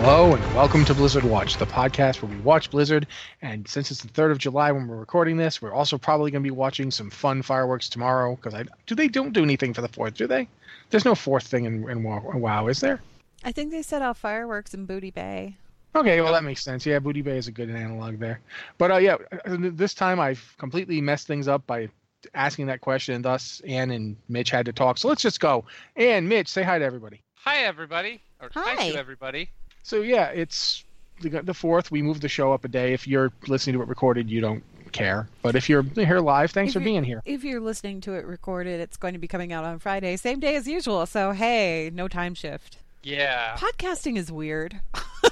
Hello and welcome to Blizzard Watch, the podcast where we watch Blizzard. And since it's the third of July when we're recording this, we're also probably going to be watching some fun fireworks tomorrow. Because I do they don't do anything for the fourth, do they? There's no fourth thing in, in WoW, WoW, is there? I think they set off fireworks in Booty Bay. Okay, well that makes sense. Yeah, Booty Bay is a good analog there. But uh, yeah, this time I've completely messed things up by asking that question, and thus Anne and Mitch had to talk. So let's just go. Anne, Mitch, say hi to everybody. Hi, everybody. Or hi, Hi. to everybody. So yeah, it's the, the fourth. We moved the show up a day. If you're listening to it recorded, you don't care. But if you're here live, thanks If for being here. If you're listening to it recorded, it's going to be coming out on Friday, same day as usual. So hey, no time shift. Yeah. Podcasting is weird.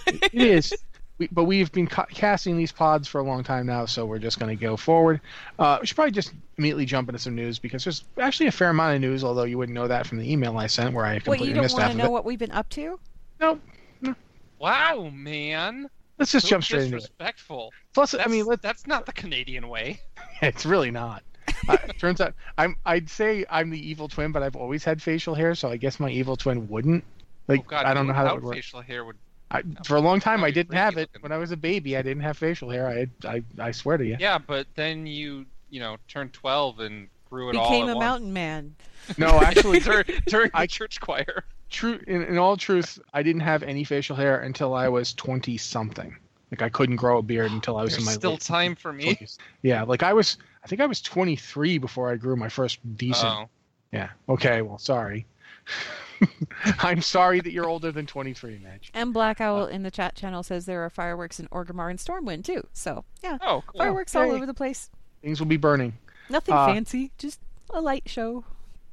it is. We, but we've been ca- casting these pods for a long time now, so we're just going to go forward. Uh, we should probably just immediately jump into some news because there's actually a fair amount of news, although you wouldn't know that from the email I sent where I Wait, completely you don't missed want half to know it. what we've been up to? Nope. Wow, man. Let's just So jump straight into it. disrespectful. Plus, That's, I mean, let, that's not the Canadian way. it's really not. uh, turns out I'm. I'd say I'm the evil twin, but I've always had facial hair, so I guess my evil twin wouldn't. Like oh, God, I don't know how that would work. facial hair would. I, for a long time, I didn't have it. looking. When I was a baby, I didn't have facial hair. I, I, I swear to you. Yeah, but then you, you know, turned 12 and grew it all Became a once. mountain man. No, actually, during, during I- the church choir. True. In, in all truth, I didn't have any facial hair until I was twenty something. Like I couldn't grow a beard until I was There's in my still late time for me. 20s. Yeah, like I was. I think I was twenty three before I grew my first decent. Oh. Yeah. Okay. Well, sorry. I'm sorry that you're older than twenty three, Mitch. And Black Owl in the chat channel says there are fireworks in Orgrimmar and Stormwind too. So yeah, Oh, cool. fireworks all over the place. Things will be burning. Nothing Uh, fancy, just a light show.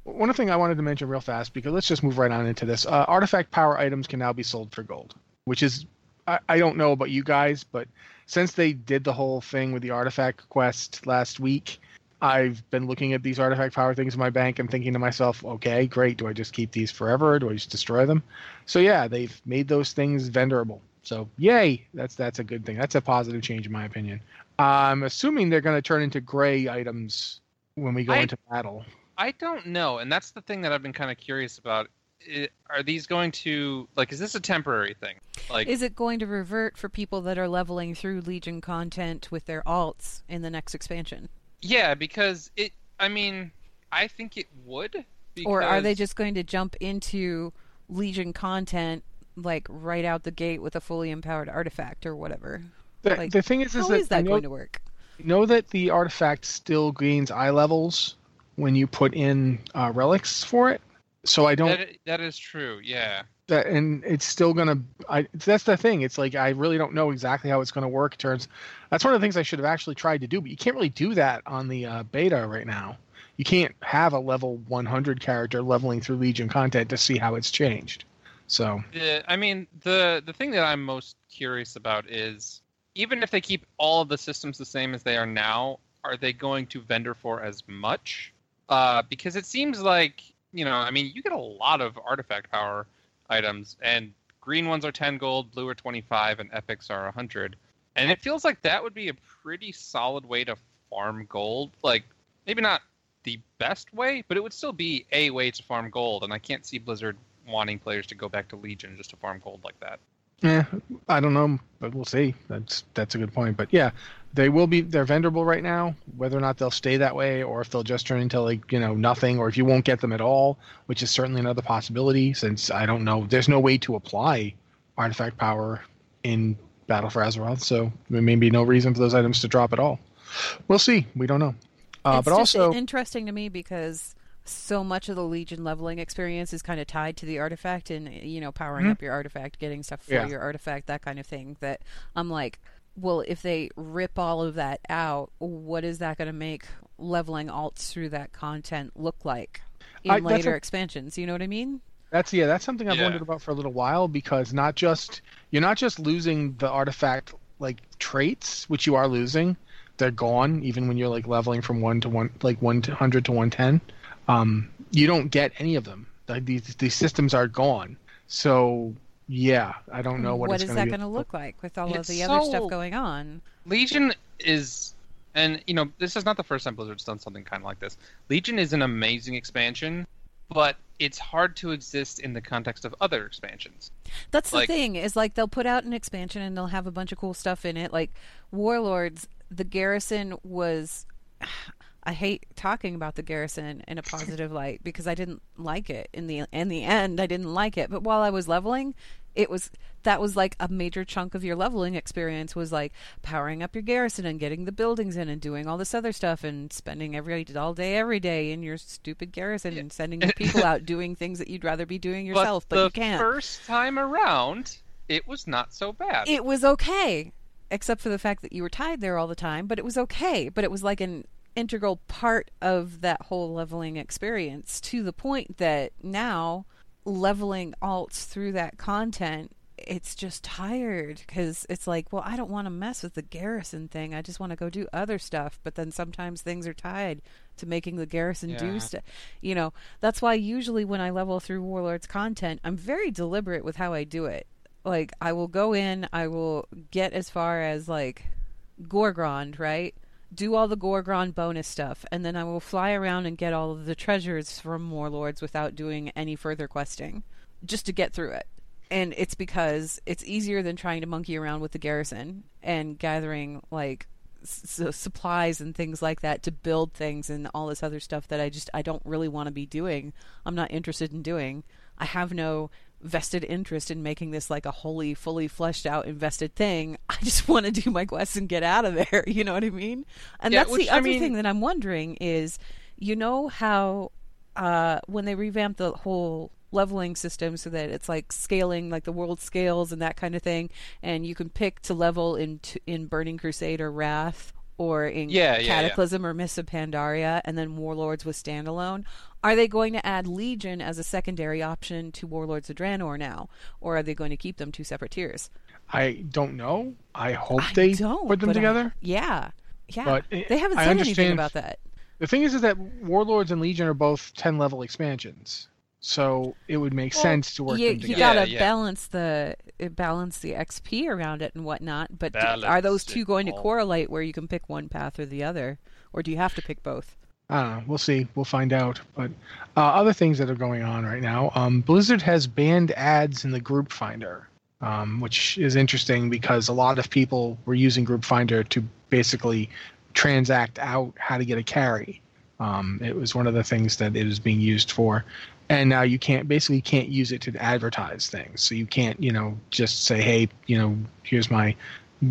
One thing I wanted to mention real fast because let's just move right on into this. Uh, artifact power items can now be sold for gold, which is I, I don't know about you guys, but since they did the whole thing with the artifact quest last week, I've been looking at these artifact power things in my bank and thinking to myself, okay, great. Do I just keep these forever? Or do I just destroy them? So yeah, they've made those things vendorable. So yay, that's that's a good thing. That's a positive change in my opinion. I'm assuming they're going to turn into gray items when we go I- into battle. I don't know, and that's the thing that I've been kind of curious about. I are these going to like? Is this a temporary thing? Like, Is it going to revert for people that are leveling through Legion content with their alts in the next expansion? yeah, because it. I mean, I think it would. Because, Or are they just going to jump into Legion content like right out the gate with a fully empowered artifact or whatever? The, Like, the thing is, is How that, is I that know, going to work? know that the artifact still gains eye levels when you put in uh, relics for it. So I don't, That, that is true. Yeah. that, and it's still gonna. I that's the thing. It's like I really don't know exactly how it's gonna work. In terms, that's one of the things I should have actually tried to do, but you can't really do that on the uh, beta right now. You can't have a level 100 character leveling through Legion content to see how it's changed. So The, I mean, the the thing that I'm most curious about is even if they keep all of the systems the same as they are now, are they going to vendor for as much? Uh, because it seems like you know, I mean, you get a lot of artifact power items, and green ones are 10 gold, blue are 25, and epics are 100. And it feels like that would be a pretty solid way to farm gold. Like, maybe not the best way, but it would still be a way to farm gold. And I can't see Blizzard wanting players to go back to Legion just to farm gold like that. Yeah, I don't know, but we'll see. That's that's a good point. But yeah, they will be they're vendorable right now. Whether or not they'll stay that way, or if they'll just turn into like you know nothing, or if you won't get them at all, which is certainly another possibility. Since I don't know, there's no way to apply artifact power in Battle for Azeroth, so there may be no reason for those items to drop at all. We'll see. We don't know. Uh, it's but also, interesting to me because so much of the Legion leveling experience is kind of tied to the artifact and you know powering Mhm. up your artifact, getting stuff for Yeah. your artifact, that kind of thing. That I'm like, well, if they rip all of that out, what is that going to make leveling alts through that content look like in I- later a- expansions? You know what I mean? That's yeah, that's something I've Yeah. wondered about for a little while because not just you're not just losing the artifact like traits, which you are losing, they're gone even when you're like leveling from one to one like one to hundred to one ten. Um, you don't get any of them. Like, these these systems are gone. So yeah, I don't know what, what it's is that going to look like with all of It's the other stuff going on? Legion is, and you know, this is not the first time Blizzard's done something kind of like this. Legion is an amazing expansion, but it's hard to exist in the context of other expansions. That's the thing is like they'll put out an expansion and they'll have a bunch of cool stuff in it. Like Warlords, the garrison was. I hate talking about the garrison in a positive light because I didn't like it in the in the end. I didn't like it, but while I was leveling, it was that was like a major chunk of your leveling experience was like powering up your garrison and getting the buildings in and doing all this other stuff and spending every all day every day in your stupid garrison and sending your people out doing things that you'd rather be doing yourself, but, the you can't first time around, it was not so bad. it was okay except for the fact that you were tied there all the time but it was okay but it was like an integral part of that whole leveling experience to the point that now leveling alts through that content it's just tired because it's like well i don't want to mess with the garrison thing i just want to go do other stuff but then sometimes things are tied to making the garrison Yeah. do stuff you know that's why usually when i level through warlords content i'm very deliberate with how i do it like I will go in, I will get as far as like Gorgrond, right? Do all the Gorgrond bonus stuff, and then I will fly around and get all of the treasures from Warlords without doing any further questing, just to get through it. And it's because it's easier than trying to monkey around with the garrison and gathering like s- supplies and things like that to build things and all this other stuff that I just I don't really want to be doing. I'm not interested in doing. I have no vested interest in making this like a wholly fully fleshed out invested thing. I just want to do my quests and get out of there, you know what I mean? And Yeah, that's which, the I other mean- thing that I'm wondering is you know how uh when they revamped the whole leveling system so that it's like scaling like the world scales and that kind of thing and you can pick to level in t- in Burning Crusade or Wrath or in Yeah, yeah, yeah. Cataclysm or Mists of Pandaria and then Warlords was standalone. Are they going to add Legion as a secondary option to Warlords of Draenor now or are they going to keep them two separate tiers? I don't know. I hope I they don't, put them but I- together. yeah. Yeah. But, they haven't I said anything about that. The thing is, is that Warlords and Legion are both ten level expansions, so it would make sense to work you, them you got- gotta Yeah, yeah. balance the uh, balance the XP around it and whatnot. But d- are those two it going to correlate where you can pick one path or the other, or do you have to pick both? I don't know. We'll see. We'll find out. But uh, other things that are going on right now, um, Blizzard has banned ads in the Group Finder, um, which is interesting because a lot of people were using Group Finder to basically transact out how to get a carry. Um, it was one of the things that it was being used for, and now you can't basically can't use it to advertise things. So you can't, you know, just say, hey, you know, here's my,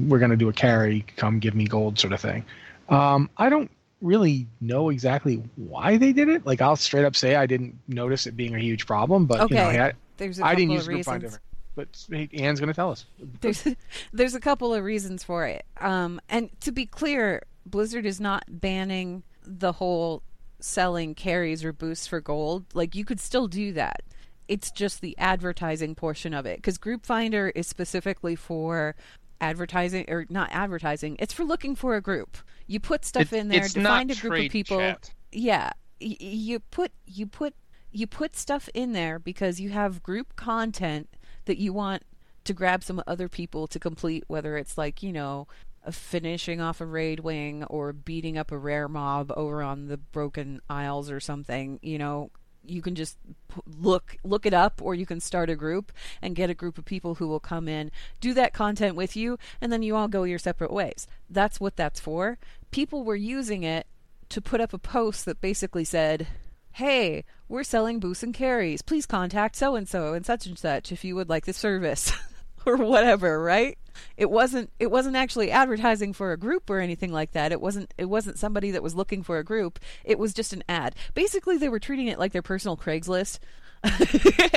we're gonna do a carry, come give me gold, sort of thing. Um, I don't really know exactly why they did it. Like I'll straight up say I didn't notice it being a huge problem, but you know, Okay. I, There's a I didn't use Group. Finder. But Anne's gonna tell us. there's there's a couple of reasons for it. Um, and to be clear, Blizzard is not banning the whole selling carries or boosts for gold. Like you could still do that. It's just the advertising portion of it because Group Finder is specifically for advertising or not advertising. It's for looking for a group. You put stuff It's- in there to find a group of people. chat. Yeah, y- you put you put you put stuff in there because you have group content that you want to grab some other people to complete whether it's like, you know, finishing off a raid wing or beating up a rare mob over on the broken isles or something, you know, you can just look look it up or you can start a group and get a group of people who will come in do that content with you and then you all go your separate ways. That's what that's for. People were using it to put up a post that basically said hey we're selling boosts and carries. Please contact so and so and such and such if you would like the service or whatever right? It wasn't it wasn't actually advertising for a group or anything like that. It wasn't it wasn't somebody that was looking for a group. It was just an ad. Basically they were treating it like their personal craigslist.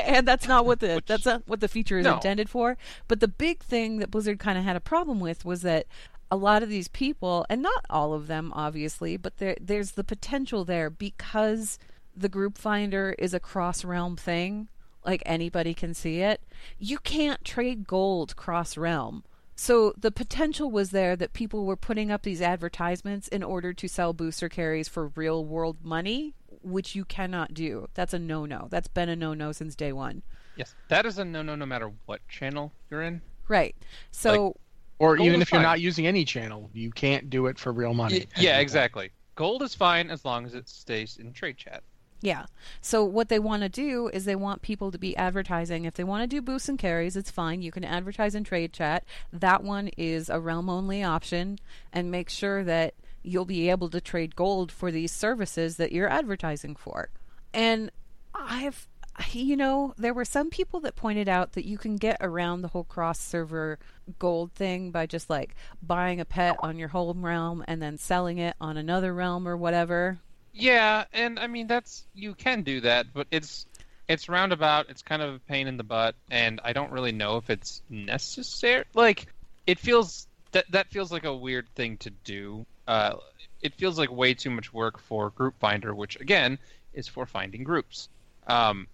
And that's not what the that's not what the feature is No. intended for. But the big thing that blizzard kind of had a problem with was that a lot of these people and not all of them obviously but there there's the potential there because the group finder is a cross realm thing like anybody can see it you can't trade gold cross realm so the potential was there that people were putting up these advertisements in order to sell booster carries for real world money which you cannot do that's a no-no that's been a no-no since day one Yes, that is a no no no matter what channel you're in. right so Or Gold even is if you're fine. not using any channel, you can't do it for real money. Y- yeah, exactly. Gold is fine as long as it stays in trade chat. Yeah. So what they want to do is they want people to be advertising. If they want to do boosts and carries, it's fine. You can advertise in trade chat. That one is a realm only option and make sure that you'll be able to trade gold for these services that you're advertising for. And I've you know, there were some people that pointed out that you can get around the whole cross server gold thing by just like buying a pet on your home realm and then selling it on another realm or whatever. Yeah, and I mean that's you can do that, but it's it's roundabout. It's kind of a pain in the butt, and I don't really know if it's necessary. Like it feels that that feels like a weird thing to do. Uh, it feels like way too much work for Group Finder, which again is for finding groups. Um,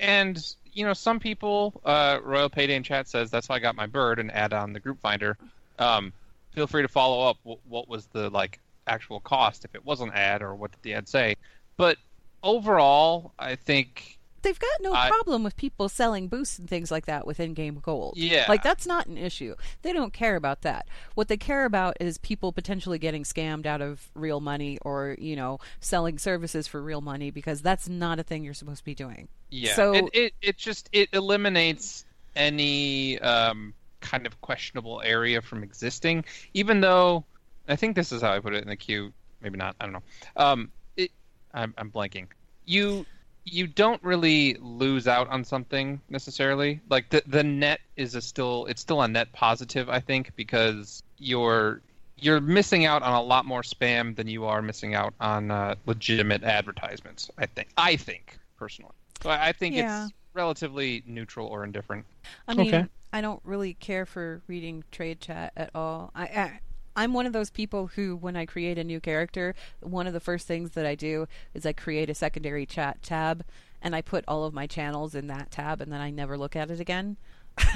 and you know, some people, uh, Royal Payday in chat says that's how I got my bird and add on the Group Finder. Um, feel free to follow up. What, what was the like actual cost if it was an ad, or what did the ad say? But overall, I think They've got no I- problem with people selling boosts and things like that with in-game gold. Yeah. Like that's not an issue. They don't care about that. What they care about is people potentially getting scammed out of real money or, you know, selling services for real money because that's not a thing you're supposed to be doing. yeah, So it, it it just it eliminates any um, kind of questionable area from existing. Even though I think this is how I put it in the queue. Maybe not. I don't know. Um, it I'm, I'm blanking. You you don't really lose out on something necessarily. Like the the net is a still it's still a net positive. I think because you're you're missing out on a lot more spam than you are missing out on uh, legitimate advertisements. I think. I think personally. So I, I think Yeah. it's relatively neutral or indifferent. I mean, Okay. I don't really care for reading trade chat at all. I, I I'm one of those people who, when I create a new character, one of the first things that I do is I create a secondary chat tab, and I put all of my channels in that tab, and then I never look at it again.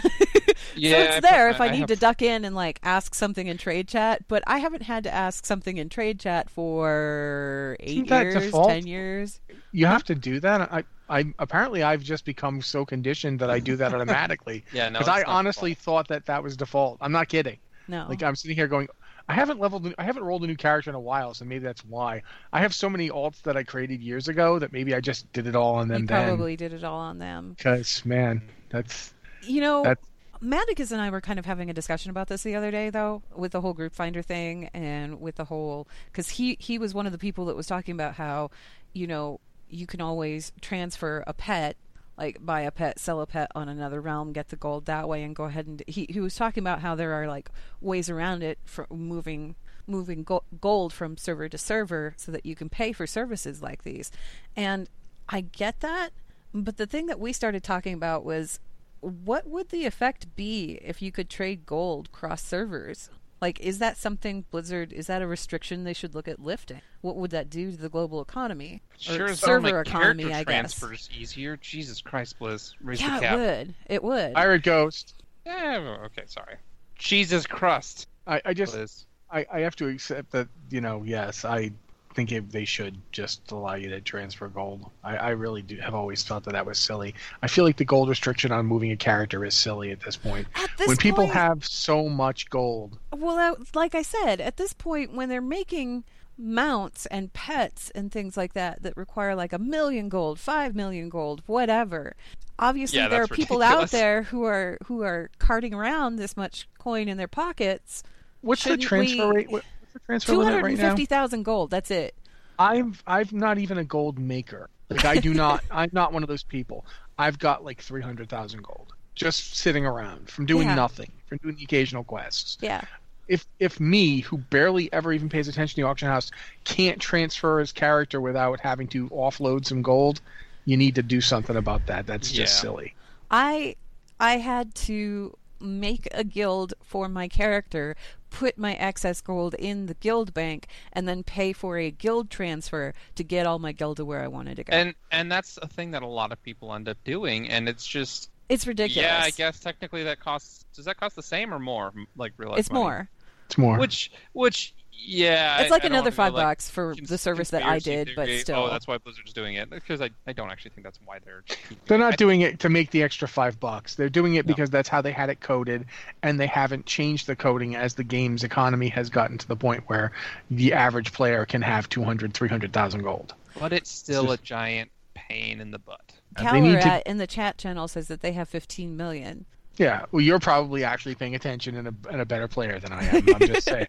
Yeah, so it's put- there if I, I need have- to duck in and like ask something in trade chat, but I haven't had to ask something in trade chat for eight years, default? ten years. You have to do that. I, I apparently I've just become so conditioned that I do that automatically. Yeah, no. Because it's I honestly default. thought that that was default. I'm not kidding. No, Like I'm sitting here going, I haven't leveled, I haven't rolled a new character in a while, so maybe that's why. I have so many alts that I created years ago that maybe I just did it all on them you then. probably did it all on them. Because man, that's You know, That's- Maticus and I were kind of having a discussion about this the other day, though, with the whole group finder thing and with the whole because he he was one of the people that was talking about how, you know, you can always transfer a pet, like buy a pet, sell a pet on another realm, get the gold that way, and go ahead and he he was talking about how there are like ways around it for moving moving go- gold from server to server so that you can pay for services like these, and I get that. But the thing that we started talking about was what would the effect be if you could trade gold cross servers? Like, is that something Blizzard? Is that a restriction they should look at lifting? What would that do to the global economy or Sure as hell server economy? I guess. transfers easier. Jesus Christ, Blizz, raise Yeah, the it would. It would. Pirate Ghost. Yeah, okay, sorry. Jesus Christ. I, I just Liz. I, I have to accept that you know yes I think it, they should just allow you to transfer gold. I, I really do have always thought that that was silly. I feel like the gold restriction on moving a character is silly at this point. At this when people point- have so much gold, Well, uh, like I said, at this point, when they're making mounts and pets and things like that that require like a million gold, five million gold, whatever. Obviously, Yeah, there are that's people out there who are who are carting around this much coin in their pockets. what's the Shouldn't transfer we- rate? What, what's transfer Two limit right now? fifty thousand gold. That's it. I'm I'm not even a gold maker. Like I do not. I'm not one of those people. I've got like three hundred thousand gold just sitting around from doing Yeah. nothing, from doing the occasional quests. Yeah. if if me who barely ever even pays attention to the auction house can't transfer his character without having to offload some gold you need to do something about that that's just Yeah. silly I I had to make a guild for my character, put my excess gold in the guild bank, and then pay for a guild transfer to get all my gold to where I wanted to go. And and that's a thing that a lot of people end up doing, and it's just it's ridiculous. yeah. I guess technically that costs. Does that cost the same or more? Like real life it's money? more. it's more Which which yeah. It's like I don't another wanna go, five like, bucks for cons- the service that I conspiracy did, but oh, still. Oh, that's why Blizzard's doing it because I, I don't actually think that's why they're. they're not I- doing it to make the extra five bucks they're doing it No. because that's how they had it coded and they haven't changed the coding as the game's economy has gotten to the point where the average player can have 200 300000 gold But it's still just- a giant pain in the butt. they need to- in the chat channel says that they have 15 million. Yeah well you're probably actually paying attention and a, and a better player than i am i'm just saying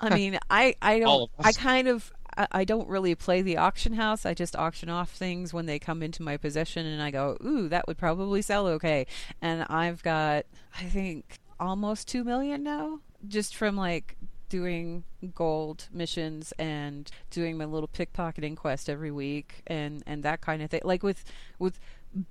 I mean, I I don't of I kind of I I don't really play the auction house. I just auction off things when they come into my possession, and I go, "Ooh, that would probably sell okay." And I've got, I think, almost two million now, just from like doing gold missions and doing my little pickpocketing quest every week, and and that kind of thing. Like with with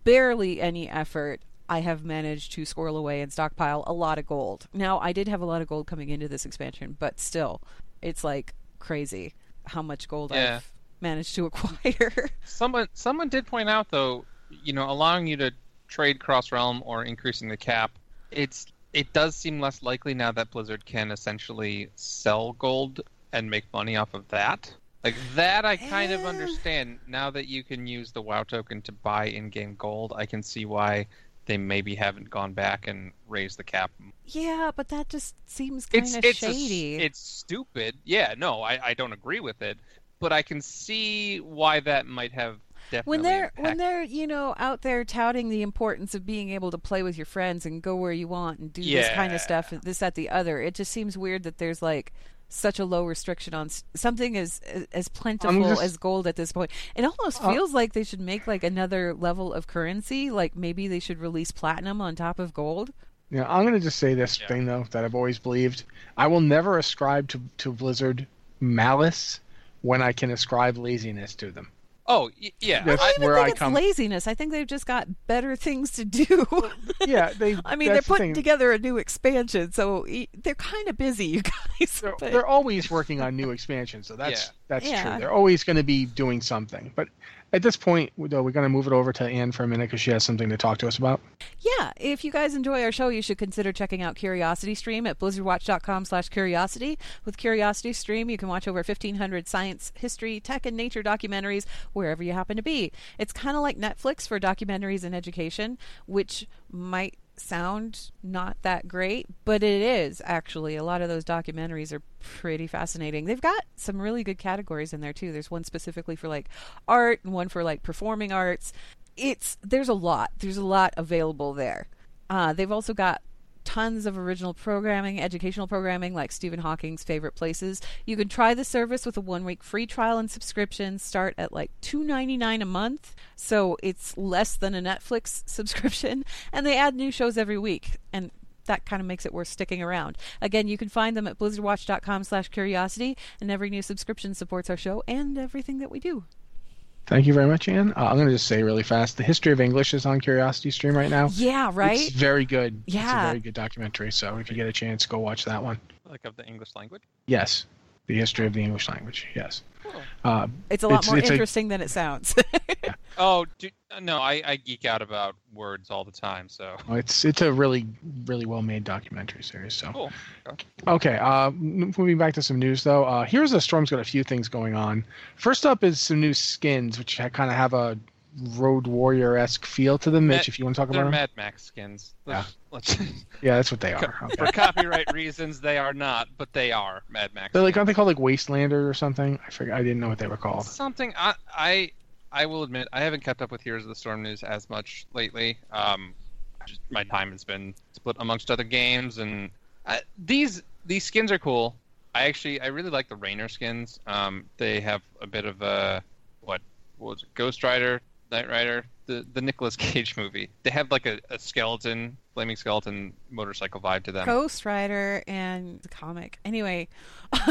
barely any effort. I have managed to squirrel away and stockpile a lot of gold. Now, I did have a lot of gold coming into this expansion, but still, it's like crazy how much gold Yeah. I've managed to acquire. Someone someone did point out though, you know, allowing you to trade cross realm or increasing the cap, it's it does seem less likely now that Blizzard can essentially sell gold and make money off of that. Like that I kind of understand. Now that you can use the WoW token to buy in-game gold, I can see why they maybe haven't gone back and raised the cap. yeah, but that just seems kind of it's a shady. it's stupid. Yeah, no, I, I don't agree with it, but I can see why that might have definitely when they're when they're you know out there touting the importance of being able to play with your friends and go where you want and do this kind of stuff Yeah. this that the other it just seems weird that there's like such a low restriction on something as as plentiful just- as gold at this point it almost Uh, feels like they should make like another level of currency like maybe they should release platinum on top of gold Yeah, I'm going to just say this Yeah. thing though that I've always believed. I will never ascribe to to Blizzard malice when I can ascribe laziness to them. Oh yeah, That's I I, don't even where think I it's come- laziness. I think they've just got better things to do. Yeah, they. I mean, they're that's the putting together a new expansion, so e- they're kind of busy, you guys. They're, but- they're always working on new expansions, so that's Yeah. that's Yeah. true. They're always going to be doing something. But at this point, though, we're going to move it over to Anne for a minute because she has something to talk to us about. Yeah, if you guys enjoy our show, you should consider checking out Curiosity Stream at blizzardwatch.com slash curiosity. With Curiosity Stream, you can watch over 1,500 science, history, tech, and nature documentaries wherever you happen to be. It's kind of like Netflix for documentaries and education, which might sound not that great, but it is actually. A lot of those documentaries are pretty fascinating. They've got some really good categories in there too. There's one specifically for like art and one for like performing arts. It's there's a lot. There's a lot available there. Uh, they've also got tons of original programming, educational programming, like Stephen Hawking's favorite places. You can try the service with a one week free trial and subscription. Start at like two ninety nine a month, so it's less than a Netflix subscription. And they add new shows every week, and that kind of makes it worth sticking around. Again, you can find them at blizzardwatch.com slash curiosity, and every new subscription supports our show and everything that we do. Thank you very much, Anne. Uh, I'm going to just say really fast: the history of English is on Curiosity Stream right now. Yeah, right? It's very good. Yeah, It's a Yeah. very good documentary. So if you get a chance, go watch that one. like of the English language. Yes, the history of the English language. Yes. Uh, It's a lot It's- more it's a- interesting than it sounds. Oh, do, no, I, I geek out about words all the time. So Well, It's it's a really really well made documentary series. So cool. okay, uh, moving back to some news though. Uh, Heroes of the Storm's got a few things going on. First up is some new skins, which kind of have a Road Warrior esque feel to them. Mitch, Mad- if you want to talk about them, Mad Max skins. Let's, let's, yeah, that's what they are. for copyright reasons, they are not, but they are Mad Max. They're like aren't they called like Wastelander or something? I forget. I didn't know what they were called. Something I, I I will admit I haven't kept up with Heroes of the Storm news as much lately. Um, just, my time has been split amongst other games, and I, these these skins are cool. I actually I really like the Raynor skins. Um, they have a bit of a what, what was it, Ghost Rider, Knight Rider, the the Nicolas Cage movie. They have like a, a skeleton, flaming skeleton motorcycle vibe to them. Ghost Rider and the comic. Anyway,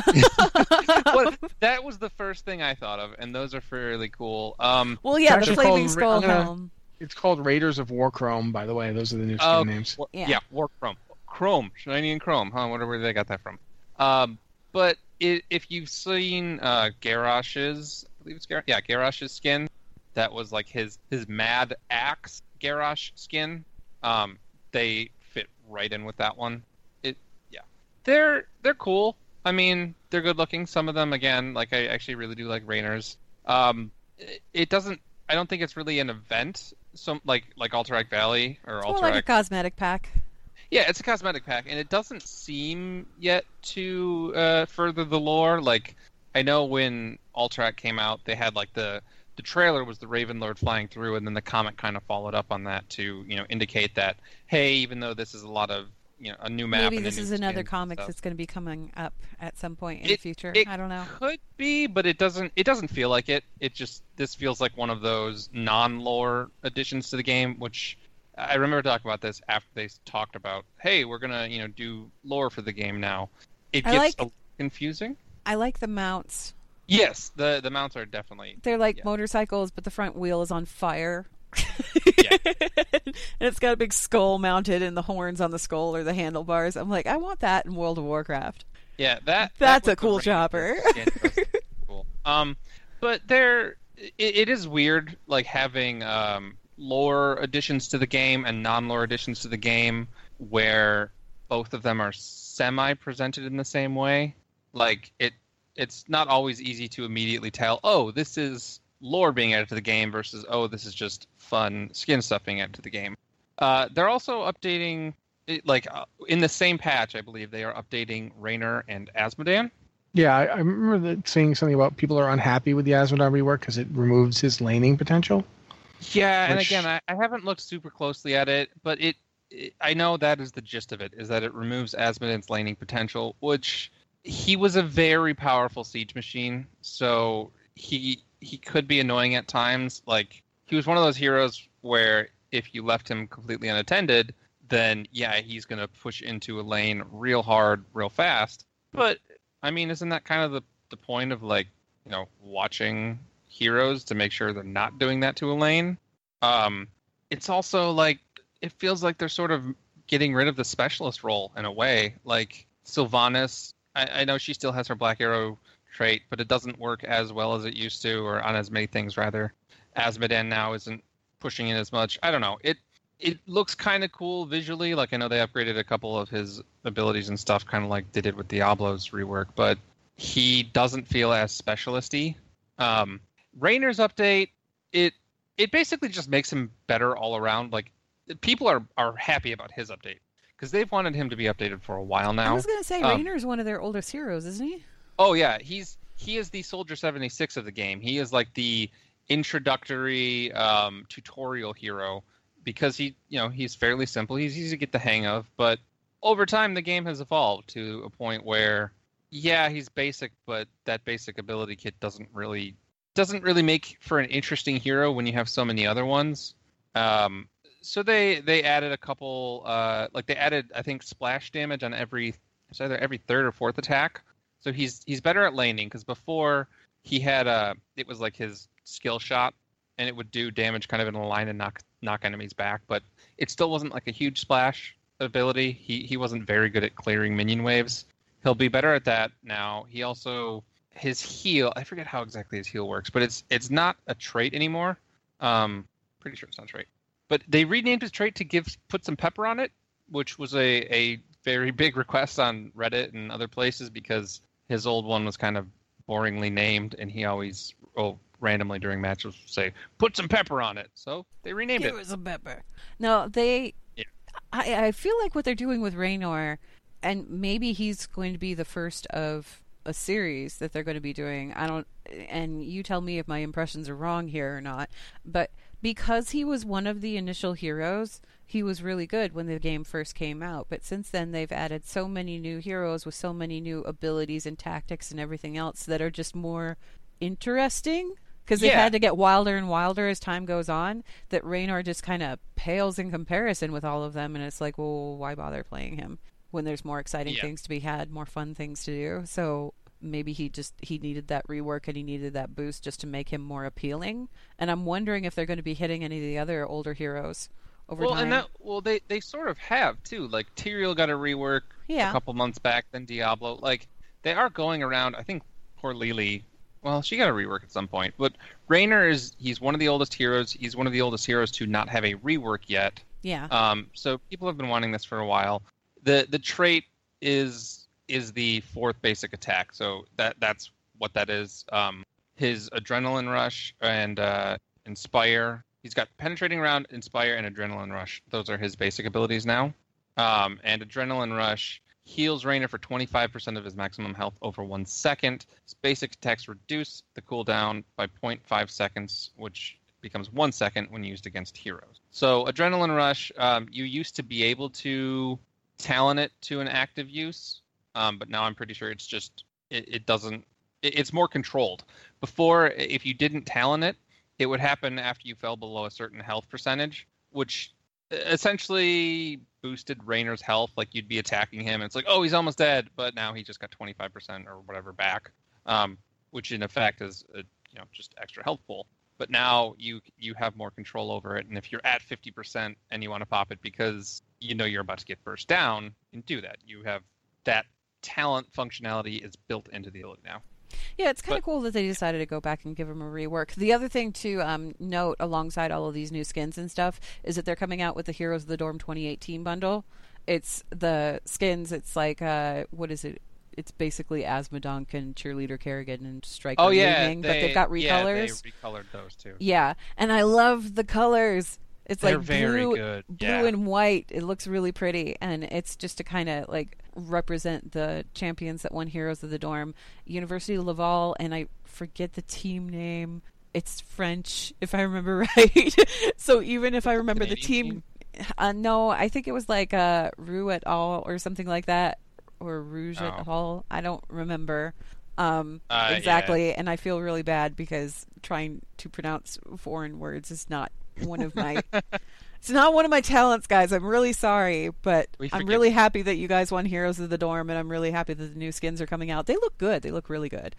well, that was the first thing I thought of, and those are fairly cool. Um, well, yeah, the flaming skull I'm helm. It's called Raiders of War Chrome, by the way. Those are the new skin Oh, names. War- Yeah. yeah. War Chrome, Chrome, shiny and Chrome, huh? Whatever where they got that from. Um, but it, if you've seen uh, Garrosh's, I believe it's Gar- yeah, Garrosh's skin, that was like his his Mad Axe Garrosh skin. Um, they fit right in with that one. It, yeah, they're they're cool. I mean, they're good looking. Some of them, again, like I actually really do like Raynor's. Um, it, it doesn't. I don't think it's really an event. Some like like Alterac Valley or It's more Alterac. like a cosmetic pack. Yeah, it's a cosmetic pack, and it doesn't seem yet to uh, further the lore. Like, I know when Alterac came out, they had like the the trailer was the Raven Lord flying through, and then the comic kind of followed up on that to you know indicate that hey, even though this is a lot of you know a new map, Maybe and this is another comic that's going to be coming up at some point in the future. it I don't know. Could be, but it doesn't. It doesn't feel like it. It just this feels like one of those non-lore additions to the game, which I remember talking about this after they talked about, hey, we're gonna you know do lore for the game now. It I gets like- confusing. I like the mounts. Yes, the the mounts are definitely. They're like Yeah. motorcycles, but the front wheel is on fire. Yeah. and it's got a big skull mounted and the horns on the skull or the handlebars. I'm like, I want that in World of Warcraft. Yeah, that that That's was a cool chopper. of skin was cool. Um, but there, it, it is weird, like having um, lore additions to the game and non-lore additions to the game, where both of them are semi-presented in the same way. Like it, it's not always easy to immediately tell. Oh, this is lore being added to the game versus oh, this is just fun skin stuff being added to the game. Uh, they're also updating it, like uh, in the same patch, I believe they are updating Raynor and Azmodan. Yeah, I, I remember that saying something about people are unhappy with the Azmodan rework because it removes his laning potential. Yeah, and again, I, I haven't looked super closely at it, but it, it, I know that is the gist of it, is that it removes Azmodan's laning potential, which he was a very powerful siege machine, so he he could be annoying at times. Like he was one of those heroes where if you left him completely unattended, then yeah, he's gonna push into a lane real hard, real fast. But I mean, isn't that kind of the the point of like you know watching heroes to make sure they're not doing that to a lane? Um, it's also like it feels like they're sort of getting rid of the specialist role in a way. Like Sylvanas, I, I know she still has her Black Arrow trait, but it doesn't work as well as it used to, or on as many things rather. Azmodan now isn't pushing in as much. I don't know. It it looks kind of cool visually. Like I know they upgraded a couple of his abilities and stuff, kind of like they did it with Diablo's rework, but he doesn't feel as specialisty. Um, Raynor's update, it it basically just makes him better all around. Like people are are happy about his update because they've wanted him to be updated for a while now. I was going to say, um, Raynor's one of their oldest heroes, isn't he? Oh yeah, he's he is the Soldier 76 of the game. He is like the introductory um, tutorial hero because he, you know, he's fairly simple. He's easy to get the hang of, but over time the game has evolved to a point where yeah, he's basic, but that basic ability kit doesn't really doesn't really make for an interesting hero when you have so many other ones. Um, so they they added a couple uh, like they added I think splash damage on every it's either every third or fourth attack. So he's he's better at laning because before he had a it was like his skill shot and it would do damage kind of in a line and knock knock enemies back, but it still wasn't like a huge splash ability. He he wasn't very good at clearing minion waves. He'll be better at that now. He also his heal I forget how exactly his heal works, but it's it's not a trait anymore. Um, pretty sure it's not trait. But they renamed his trait to give put some pepper on it, which was a, a very big request on Reddit and other places because his old one was kind of boringly named, and he always oh randomly during matches say put some pepper on it. So they renamed Give it. us a pepper. No, they. Yeah. I I feel like what they're doing with Raynor, and maybe he's going to be the first of a series that they're going to be doing. I don't. And you tell me if my impressions are wrong here or not. But because he was one of the initial heroes, he was really good when the game first came out. But since then, they've added so many new heroes with so many new abilities and tactics and everything else that are just more interesting. Because they've Yeah. had to get wilder and wilder as time goes on. That Raynor just kind of pales in comparison with all of them, and it's like, well, why bother playing him when there's more exciting Yeah. things to be had, more fun things to do? So maybe he just he needed that rework and he needed that boost just to make him more appealing. And I'm wondering if they're going to be hitting any of the other older heroes over well, time. and that well they they sort of have too. Like Tyrael got a rework Yeah. a couple months back, then Diablo. Like they are going around. I think poor Li Li. Well, she got a rework at some point, but Raynor is he's one of the oldest heroes. He's one of the oldest heroes to not have a rework yet. yeah. Um, so people have been wanting this for a while. The the trait is is the fourth basic attack. So that that's what that is. Um, his adrenaline rush and uh, inspire. He's got penetrating round, inspire, and adrenaline rush. Those are his basic abilities now. Um, and adrenaline rush heals Raynor for 25% of his maximum health over one second. His basic attacks reduce the cooldown by 0.5 seconds, which becomes one second when used against heroes. So adrenaline rush, um, you used to be able to talent it to an active use, um, but now I'm pretty sure it's just it, it doesn't. It, it's more controlled. Before, if you didn't talent it, it would happen after you fell below a certain health percentage, which essentially boosted Raynor's health. Like you'd be attacking him, and it's like, oh, he's almost dead, but now he just got 25% or whatever back, um, which in effect is a, you know just extra health pool. But now you you have more control over it, and if you're at 50% and you want to pop it because you know you're about to get burst down, can do that. You have that talent functionality is built into the ability now. Yeah, it's kind of cool that they decided to go back and give him a rework. The other thing to um, note alongside all of these new skins and stuff is that they're coming out with the Heroes of the Dorm 2018 bundle. It's the skins. It's like uh, what is it? It's basically Azmodunk and Cheerleader Kerrigan and Striker Oh yeah, Li-Ming, but they've got recolors. yeah, they recolored those too. Yeah, and I love the colors. It's They're like blue, blue Yeah. and white. It looks really pretty, and it's just to kind of like represent the champions that won Heroes of the Dorm, University of Laval, and I forget the team name. It's French, if I remember right. so even if I remember the Canadian team, uh, no, I think it was like uh, Rue et al. or something like that, or Rouge et Oh. al. I don't remember um, Uh, yeah. exactly, and I feel really bad because trying to pronounce foreign words is not one of my. it's not one of my talents, guys. I'm really sorry, but I'm really happy that you guys won Heroes of the Dorm, and I'm really happy that the new skins are coming out. They look good. They look really good.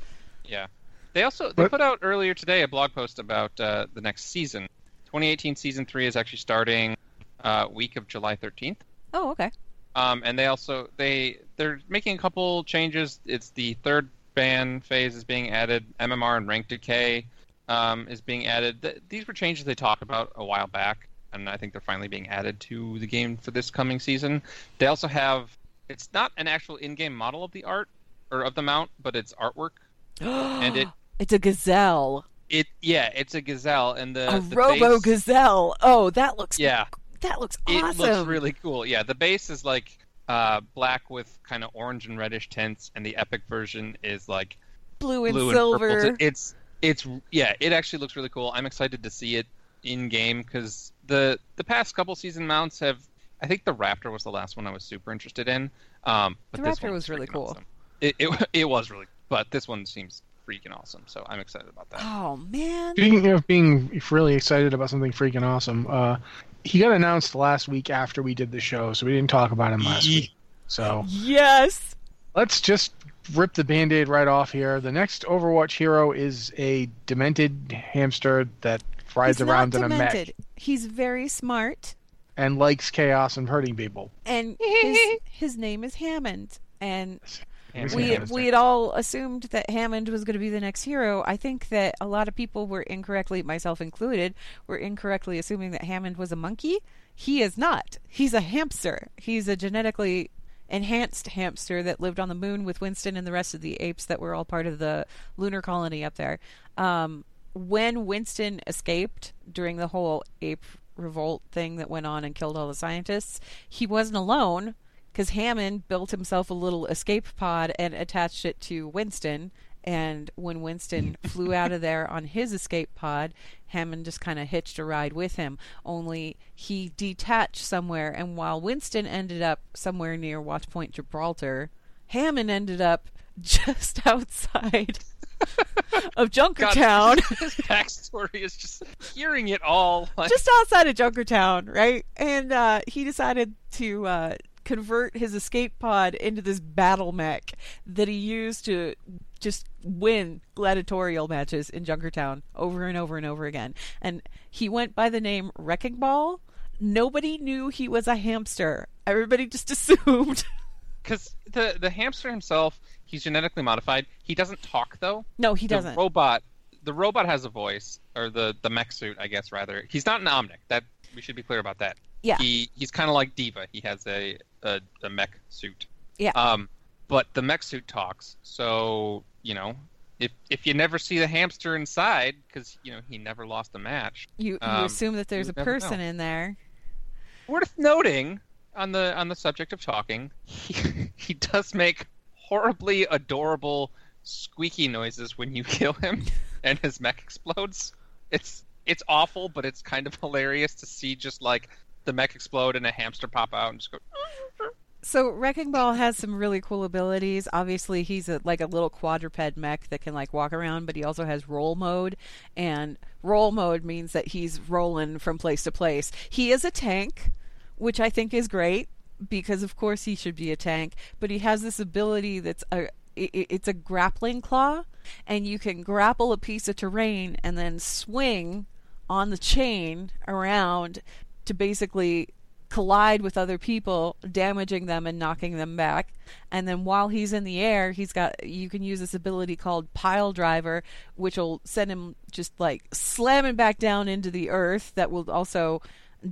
Yeah. They also they What- put out earlier today a blog post about uh, the next season. 2018 season three is actually starting uh, week of July 13th. Oh, okay. Um, and they also they they're making a couple changes. It's the third ban phase is being added. MMR and rank decay um, is being added. Th- these were changes they talked about a while back, and I think they're finally being added to the game for this coming season. They also have it's not an actual in-game model of the art or of the mount, but it's artwork. And it- it's a gazelle, It yeah, it's a gazelle, and the a the robo base- gazelle. Oh, that looks Yeah, that looks awesome. it looks really cool. Yeah, the base is like uh, black with kind of orange and reddish tints, and the epic version is like blue and blue silver. and purple. It's it's yeah, it actually looks really cool. I'm excited to see it in game because the the past couple season mounts have. I think the Raptor was the last one I was super interested in. Um, but The this Raptor was really cool. Awesome. It, it it was really, but this one seems freaking awesome. So I'm excited about that. oh man. Speaking of being really excited about something freaking awesome, uh, he got announced last week after we did the show, so we didn't talk about him last week. So Yes. let's just rip the band-aid right off here. The next Overwatch hero is a demented hamster that rides He's around not in a mech demented. He's very smart, and likes chaos and hurting people. and his his name is Hammond. And Hammond we hamster. we had all assumed that Hammond was going to be the next hero. I think that a lot of people were incorrectly, myself included, were incorrectly assuming that Hammond was a monkey. He is not. He's a hamster. He's a genetically enhanced hamster that lived on the moon with Winston and the rest of the apes that were all part of the lunar colony up there. Um, when Winston escaped during the whole ape revolt thing that went on and killed all the scientists, he wasn't alone because Hammond built himself a little escape pod and attached it to Winston. And when Winston flew out of there on his escape pod, Hammond just kind of hitched a ride with him. Only he detached somewhere, and while Winston ended up somewhere near Watch Point Gibraltar, Hammond ended up just outside of Junkertown. His backstory is just hearing it all. Like, just outside of Junkertown, right? And uh, he decided to uh, convert his escape pod into this battle mech that he used to just win gladiatorial matches in Junkertown over and over and over again. And he went by the name Wrecking Ball. Nobody knew he was a hamster. Everybody just assumed. because the the hamster himself, he's genetically modified. He doesn't talk though. no, he doesn't. robot, the robot has a voice, or the the mech suit, I guess rather. He's not an Omnic. That we should be clear about that. Yeah. He he's kind of like D.Va. He has a, a a mech suit. Yeah. Um, but the mech suit talks. So you know, if if you never see the hamster inside, because you know he never lost a match. you you um, assume that there's a you never know. person in there. Worth noting on the on the subject of talking, he, he does make horribly adorable squeaky noises when you kill him and his mech explodes. It's it's awful, but it's kind of hilarious to see just like the mech explode and a hamster pop out and just go. So Wrecking Ball has some really cool abilities. Obviously, he's a, like a little quadruped mech that can like walk around, but he also has roll mode, and roll mode means that he's rolling from place to place. He is a tank, which I think is great because of course he should be a tank, but he has this ability that's a it's a grappling claw, and you can grapple a piece of terrain and then swing on the chain around to basically collide with other people, damaging them and knocking them back. And then while he's in the air, he's got you can use this ability called pile driver, which will send him just like slamming back down into the earth. That will also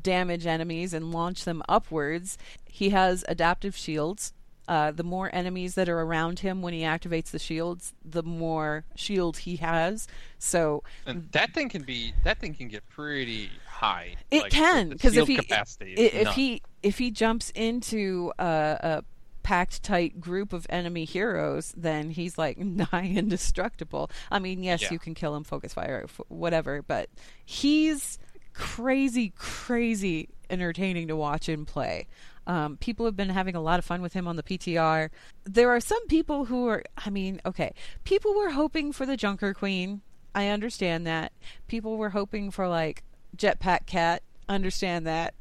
damage enemies and launch them upwards. He has adaptive shields. Uh, the more enemies that are around him when he activates the shields, the more shield he has. So And that thing can be that thing can get pretty high. It like, can because if he capacity i- is if he if he jumps into a, a packed tight group of enemy heroes, then he's like nigh indestructible. I mean, yes, Yeah. you can kill him, focus fire, whatever, but he's crazy, crazy entertaining to watch him play. Um, people have been having a lot of fun with him on the PTR. There are some people who are, I mean, okay, people were hoping for the Junker Queen. I understand that. People were hoping for like Jetpack Cat. Understand that.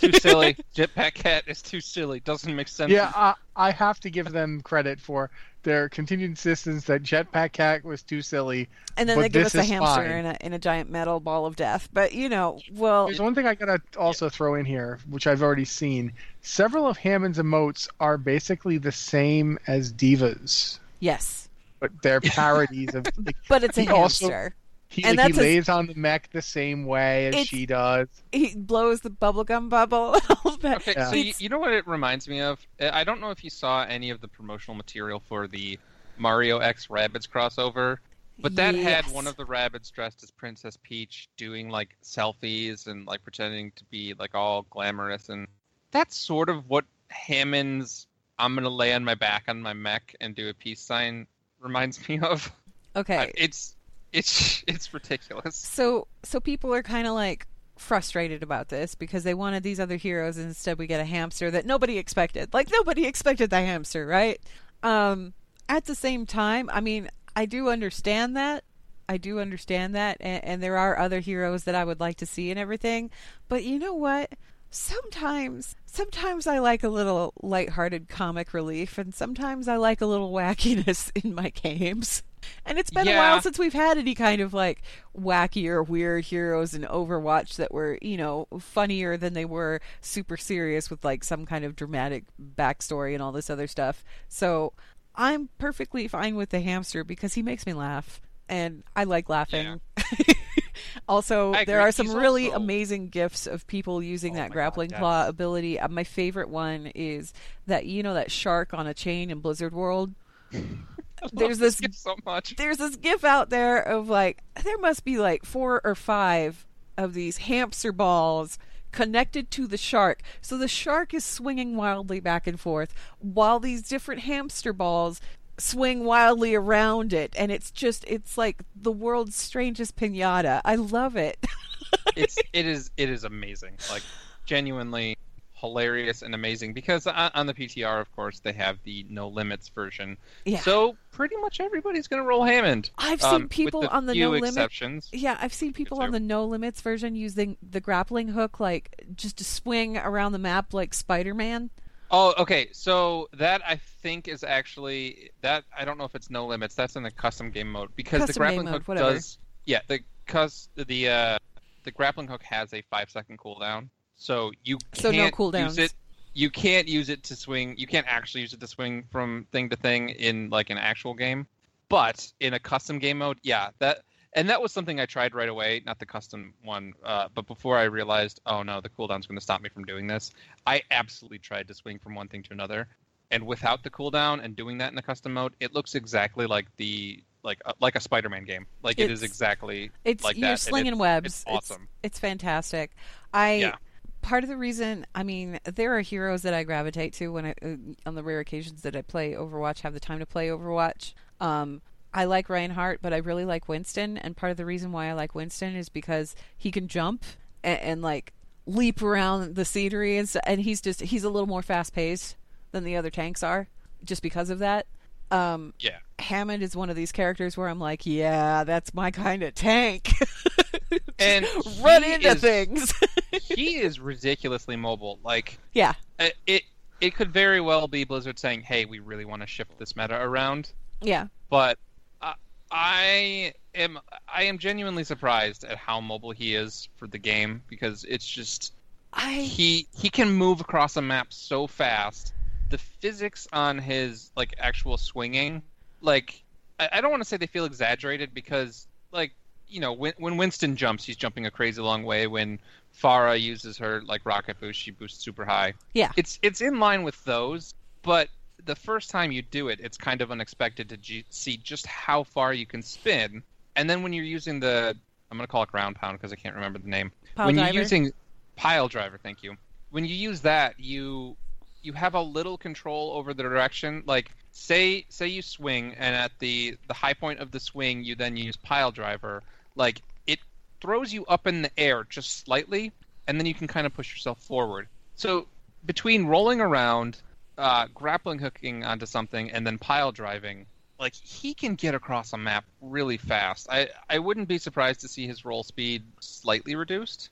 too silly. Jetpack Cat is too silly. Doesn't make sense. Yeah, I, I have to give them credit for their continued insistence that Jetpack Cat was too silly. And then but they give us a hamster fine. in a in a giant metal ball of death. But you know, well, There's one thing I gotta also throw in here, which I've already seen. Several of Hammond's emotes are basically the same as D.Va's, yes, but they're parodies of. Like, but it's a He also- hamster. He, And like, he that's his- lays on the mech the same way as It's- she does. He blows the bubblegum bubble. and all that. Okay, Yeah. so you, you know what it reminds me of? I don't know if you saw any of the promotional material for the Mario X Rabbids crossover, but that had one of the rabbits dressed as Princess Peach doing like selfies and like pretending to be like all glamorous, and that's sort of what Hammond's "I'm gonna lay on my back on my mech and do a peace sign" reminds me of. okay, It's it's it's ridiculous. so so people are kind of like frustrated about this because they wanted these other heroes and instead we get a hamster that nobody expected. Like nobody expected the hamster right? Um at the same time i mean i do understand that. I do understand that and, and there are other heroes that i would like to see and everything. But you know what? Sometimes sometimes i like a little lighthearted comic relief and sometimes i like a little wackiness in my games and it's been a while since we've had any kind of like wacky or weird heroes in Overwatch that were, you know, funnier than they were super serious with like some kind of dramatic backstory and all this other stuff. So I'm perfectly fine with the hamster because he makes me laugh, and I like laughing. also, there are some He's really also- amazing gifs of people using Oh that my God, grappling claw ability. Uh, my favorite one is that you know that shark on a chain in Blizzard World. There's this so much. there's this gif out there of like there must be like four or five of these hamster balls connected to the shark. So the shark is swinging wildly back and forth while these different hamster balls swing wildly around it and it's just it's like the world's strangest piñata. I love it. it's it is it is amazing. Like genuinely hilarious and amazing because on, on the PTR, of course, they have the no limits version. Yeah. So pretty much everybody's gonna roll Hammond. I've seen um, with people the on the no limit exceptions. Yeah, I've seen people on the no limits version using the grappling hook like just to swing around the map like Spider-Man. Oh, okay. So that I think is actually that I don't know if it's no limits. That's in the custom game mode because the Custom game grappling hook whatever. does. Yeah, the cause the uh the grappling hook has a five second cooldown, so you So can't cooldowns. use it. You can't use it to swing. You can't actually use it to swing from thing to thing in like an actual game, but in a custom game mode, yeah, that and that was something I tried right away. Not the custom one, uh, but before I realized, oh no, the cooldown's going to stop me from doing this. I absolutely tried to swing from one thing to another, and without the cooldown and doing that in the custom mode, it looks exactly like the like uh, like a Spider-Man game. Like it is It's- exactly It's like you're that. slinging it's- webs. It's awesome. It's, fantastic. I Yeah. Part of the reason. I mean, there are heroes that I gravitate to when I uh, on the rare occasions that I play Overwatch, have the time to play Overwatch. Um, I like Reinhardt, but I really like Winston, and part of the reason why I like Winston is because he can jump and, and like leap around the scenery, and, and he's just he's a little more fast paced than the other tanks are, just because of that. Um, yeah. Hammond is one of these characters where I'm like, yeah, that's my kind of tank. And run into is- things. he is ridiculously mobile. Like yeah, it, it it could very well be Blizzard saying, "Hey, we really want to shift this meta around." yeah. But uh, I am I am genuinely surprised at how mobile he is for the game because it's just I he he can move across a map so fast. The physics on his like actual swinging, like I, I don't want to say they feel exaggerated because like you know when when Winston jumps, he's jumping a crazy long way. When Pharah uses her like rocket boost, she boosts super high. yeah. It's it's in line with those, but the first time you do it, it's kind of unexpected to g- see just how far you can spin. And then when you're using the I'm gonna call it ground pound because I can't remember the name Pile when driver. you're using pile driver thank you when you use that you you have a little control over the direction like say say you swing and at the the high point of the swing you then use pile driver like it throws you up in the air just slightly and then you can kind of push yourself forward so between rolling around uh, grappling hooking onto something and then pile driving like he can get across a map really fast. I I wouldn't be surprised to see his roll speed slightly reduced,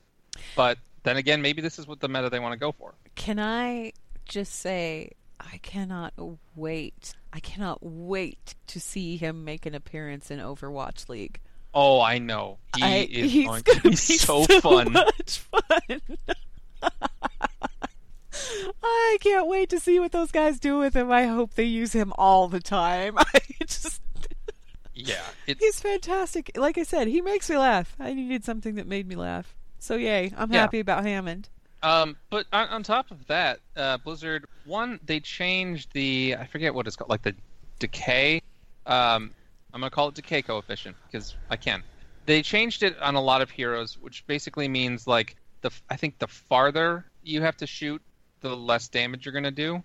but then again, maybe this is what the meta they want to go for. Can I just say I cannot wait. I cannot wait to see him make an appearance in Overwatch League. Oh, I know he I, is he's going to be be so, fun. much fun. I can't wait to see what those guys do with him. I hope they use him all the time. I just Yeah, it's he's fantastic. Like I said, he makes me laugh. I needed something that made me laugh. So yay, I'm Yeah. happy about Hammond. Um, but on, on top of that, uh, Blizzard one they changed the I forget what it's called, like the decay. Um, I'm gonna call it decay coefficient because I can. They changed it on a lot of heroes, which basically means like the I think the farther you have to shoot, the less damage you're gonna do.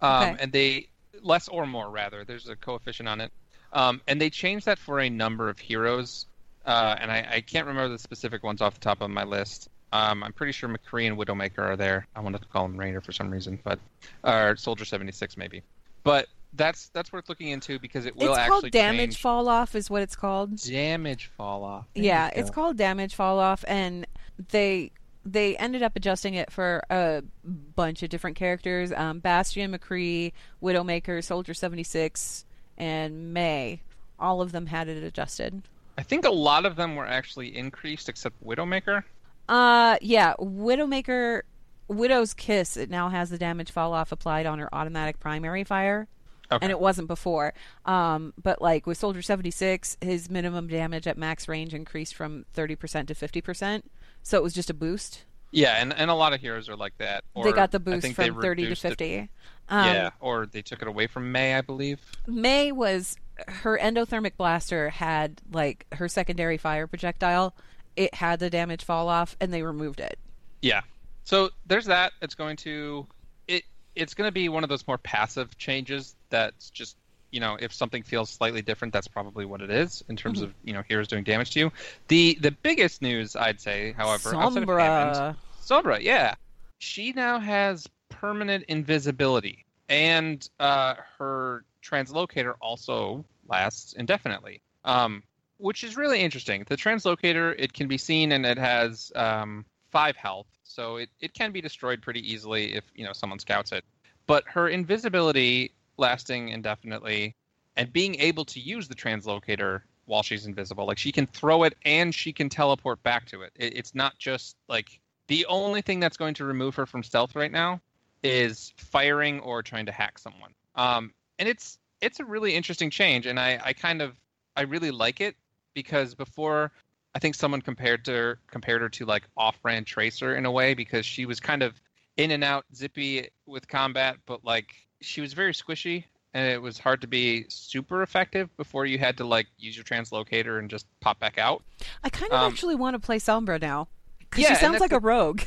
Um, Okay. and they less or more rather. There's a coefficient on it. Um, and they changed that for a number of heroes. Uh, and I, I can't remember the specific ones off the top of my list. Um, I'm pretty sure McCree and Widowmaker are there. I wanted to call him Raynor for some reason, but or Soldier 76 maybe. But that's that's worth looking into because it will it's actually called damage change fall off, is what it's called. damage fall off. There yeah, it's called damage fall off, and they they ended up adjusting it for a bunch of different characters: um, Bastion, McCree, Widowmaker, Soldier seventy six, and Mei. All of them had it adjusted. I think a lot of them were actually increased except Widowmaker. Uh, yeah, Widowmaker, Widow's Kiss. It now has the damage fall off applied on her automatic primary fire. Okay. and it wasn't before. Um, but like with Soldier 76, his minimum damage at max range increased from 30% to 50%. So it was just a boost. Yeah, and, and a lot of heroes are like that. they got the boost from 30 to reduced it- 50. Um, yeah, or they took it away from Mei, I believe. Mei was her endothermic blaster had like her secondary fire projectile. It had the damage fall off, and they removed it. Yeah. So there's that. It's going to it it's going to be one of those more passive changes that's just you know if something feels slightly different that's probably what it is in terms of you know heroes doing damage to you. The the biggest news I'd say, however, outside of Hammond, Sombra. Sombra, yeah, she now has permanent invisibility, and uh, her translocator also lasts indefinitely. Um, which is really interesting. The translocator, it can be seen and it has um, five health, so it, it can be destroyed pretty easily if you know someone scouts it. But her invisibility lasting indefinitely, and being able to use the translocator while she's invisible, like she can throw it and she can teleport back to it. it it's not just like the only thing that's going to remove her from stealth right now is firing or trying to hack someone. Um, and it's it's a really interesting change, and I, I kind of I really like it because before I think someone compared her, compared her to like off-brand Tracer in a way because she was kind of in and out zippy with combat, but like she was very squishy and it was hard to be super effective before you had to like use your translocator and just pop back out. I kind of Um, actually want to play Sombra now because Yeah, she sounds like a rogue.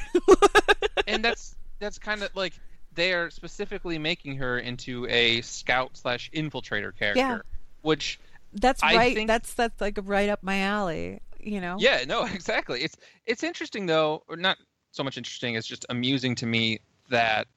and that's that's kind of like they are specifically making her into a scout slash infiltrator character, Yeah. which that's I right. think- That's that's like right up my alley. You know. Yeah, no, exactly. It's it's interesting though, or not so much interesting. It's just amusing to me that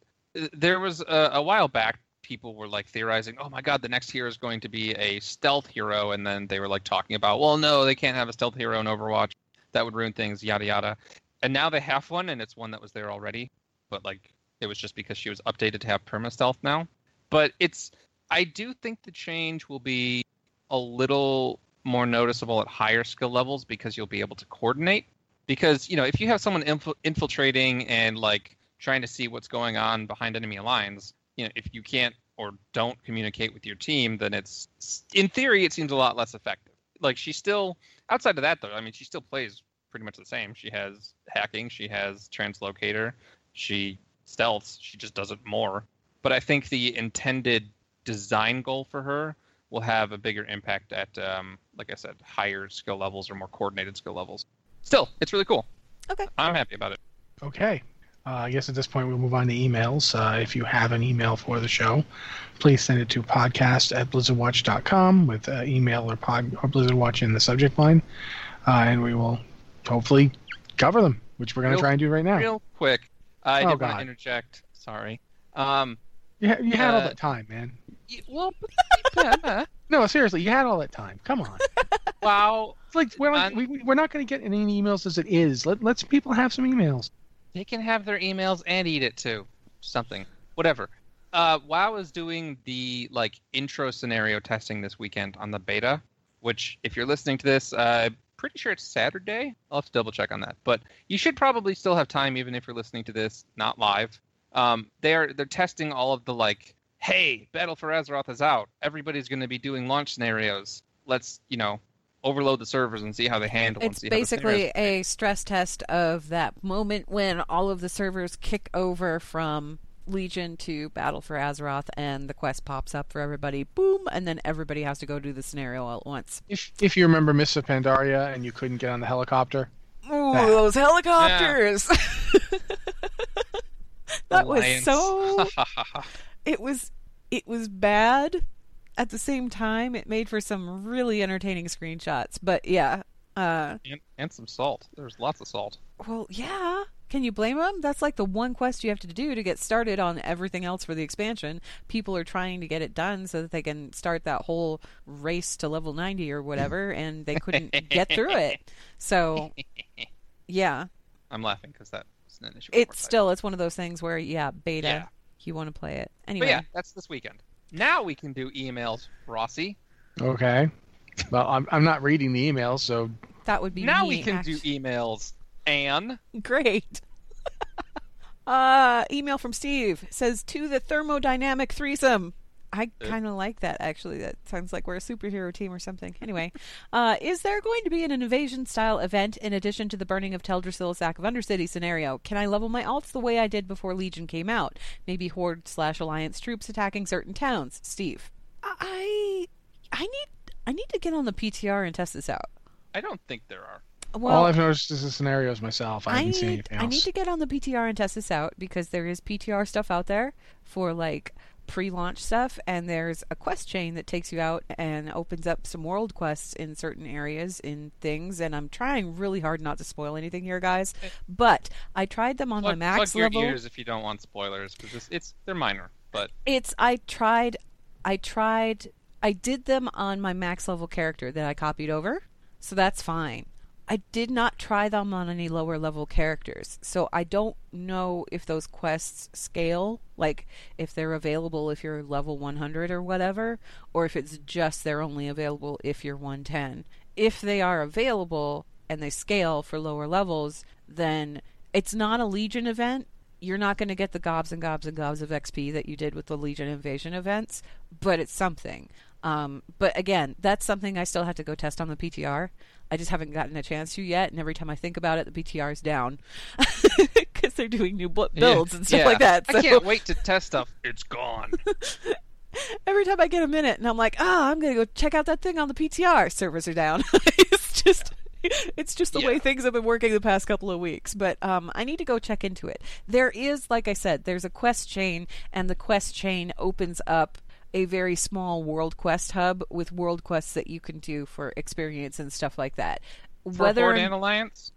there was a, a while back people were like theorizing, oh my god, the next hero is going to be a stealth hero, and then they were like talking about, well, no, they can't have a stealth hero in Overwatch. That would ruin things, yada yada. And now they have one, and it's one that was there already, but like it was just because she was updated to have perma stealth now. But it's I do think the change will be a little more noticeable at higher skill levels because you'll be able to coordinate. Because you know, if you have someone infil- infiltrating and like trying to see what's going on behind enemy lines, you know, if you can't or don't communicate with your team, then it's in theory it seems a lot less effective. Like she still outside of that though, I mean, she still plays pretty much the same. She has hacking, she has translocator, she stealths, she just does it more. But I think the intended design goal for her will have a bigger impact at, um, like I said, higher skill levels or more coordinated skill levels. Still, it's really cool. Okay. I'm happy about it. Okay. Uh, I guess at this point we'll move on to emails. Uh, if you have an email for the show, please send it to podcast at blizzardwatch.com with uh, email or, pod, or Blizzard Watch in the subject line, uh, and we will hopefully cover them, which we're going to try and do right now. Real quick, I Oh, did want to interject. Sorry. Um, You, ha- you had all Uh, that time, man. well, No, seriously, you had all that time. Come on. wow, It's like we're, like, we, we- we're not going to get any emails as it is. Let, let's people have some emails. They can have their emails and eat it too. Something, whatever. Uh, WoW is doing the like intro scenario testing this weekend on the beta, which if you're listening to this, uh, I'm pretty sure it's Saturday. I'll have to double check on that, but you should probably still have time even if you're listening to this not live. Um, they're they're testing all of the like, hey, Battle for Azeroth is out. Everybody's going to be doing launch scenarios. Let's you know overload the servers and see how they handle. and It's see basically a stress test of that moment when all of the servers kick over from Legion to Battle for Azeroth and the quest pops up for everybody. Boom! And then everybody has to go do the scenario all at once. If if you remember Mists of Pandaria and you couldn't get on the helicopter, Ooh, That. those helicopters! that was so. It was. It was bad. At the same time, it made for some really entertaining screenshots. But yeah, uh, and, and some salt. There's lots of salt. Well, yeah. Can you blame them? That's like the one quest you have to do to get started on everything else for the expansion. People are trying to get it done so that they can start that whole race to level 90 or whatever, and they couldn't get through it. So, yeah. I'm laughing because that's an issue. It's still, it's one of those things where, yeah, beta, Yeah. you want to play it. But Anyway, yeah, that's this weekend. Now we can do emails, Rossi. okay. Well, I'm I'm not reading the emails, so that would be Now me, we can actu- do emails, Anne. Great. uh, email from Steve says to the thermodynamic threesome. I kind of like that actually. That sounds like we're a superhero team or something. Anyway, uh, is there going to be an invasion style event in addition to the burning of Teldrassil Sack of Undercity scenario? Can I level my alts the way I did before Legion came out? Maybe Horde slash Alliance troops attacking certain towns. Steve, I I need I need to get on the PTR and test this out. I don't think there are. Well, All I've noticed is the scenarios myself. I I haven't seen need anything I need to get on the PTR and test this out because there is PTR stuff out there for like pre-launch stuff and there's a quest chain that takes you out and opens up some world quests in certain areas in things and I'm trying really hard not to spoil anything here guys eh. but I tried them on Plug, my max plug level your ears if you don't want spoilers, because it's, it's they're minor. But it's I tried I tried I did them on my max level character that I copied over, so that's fine. I did not try them on any lower level characters, so I don't know if those quests scale, like if they're available if you're level 100 or whatever, or if it's just they're only available if you're 110. If they are available and they scale for lower levels, then it's not a Legion event, you're not going to get the gobs and gobs and gobs of XP that you did with the Legion Invasion events, but it's something. Um, but again, that's something I still have to go test on the PTR. I just haven't gotten a chance to yet, and every time I think about it, the PTR is down because they're doing new bu- builds and stuff Yeah. like that. I can't wait to test stuff. It's gone. every time I get a minute, and I'm like, ah, I'm gonna go check out that thing on the PTR. Servers are down. it's just. It's just the way things have been working the past couple of weeks, but um, I need to go check into it. There is, like I said, there's a quest chain, and the quest chain opens up a very small world quest hub with world quests that you can do for experience and stuff like that. For Whether Horde and Alliance?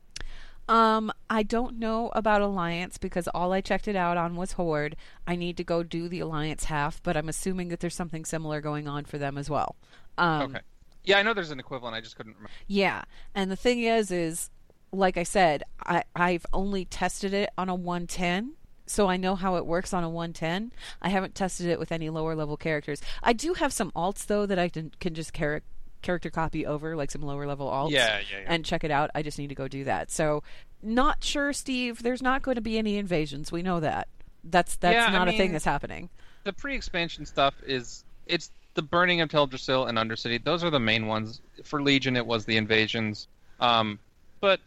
um, I don't know about Alliance because all I checked it out on was Horde. I need to go do the Alliance half, but I'm assuming that there's something similar going on for them as well. Um, Okay. Yeah, I know there's an equivalent. I just couldn't remember. Yeah, and the thing is, is like I said, I I've only tested it on a 110, so I know how it works on a 110. I haven't tested it with any lower level characters. I do have some alts though that I can can just char- character copy over, like some lower level alts, Yeah, yeah, yeah. and check it out. I just need to go do that. So, not sure, Steve. There's not going to be any invasions. We know that. That's that's Yeah, I not a thing that's happening. the pre-expansion stuff is it's the burning of Teldrassil and Undercity. Those are the main ones. For Legion, it was the invasions. Um, but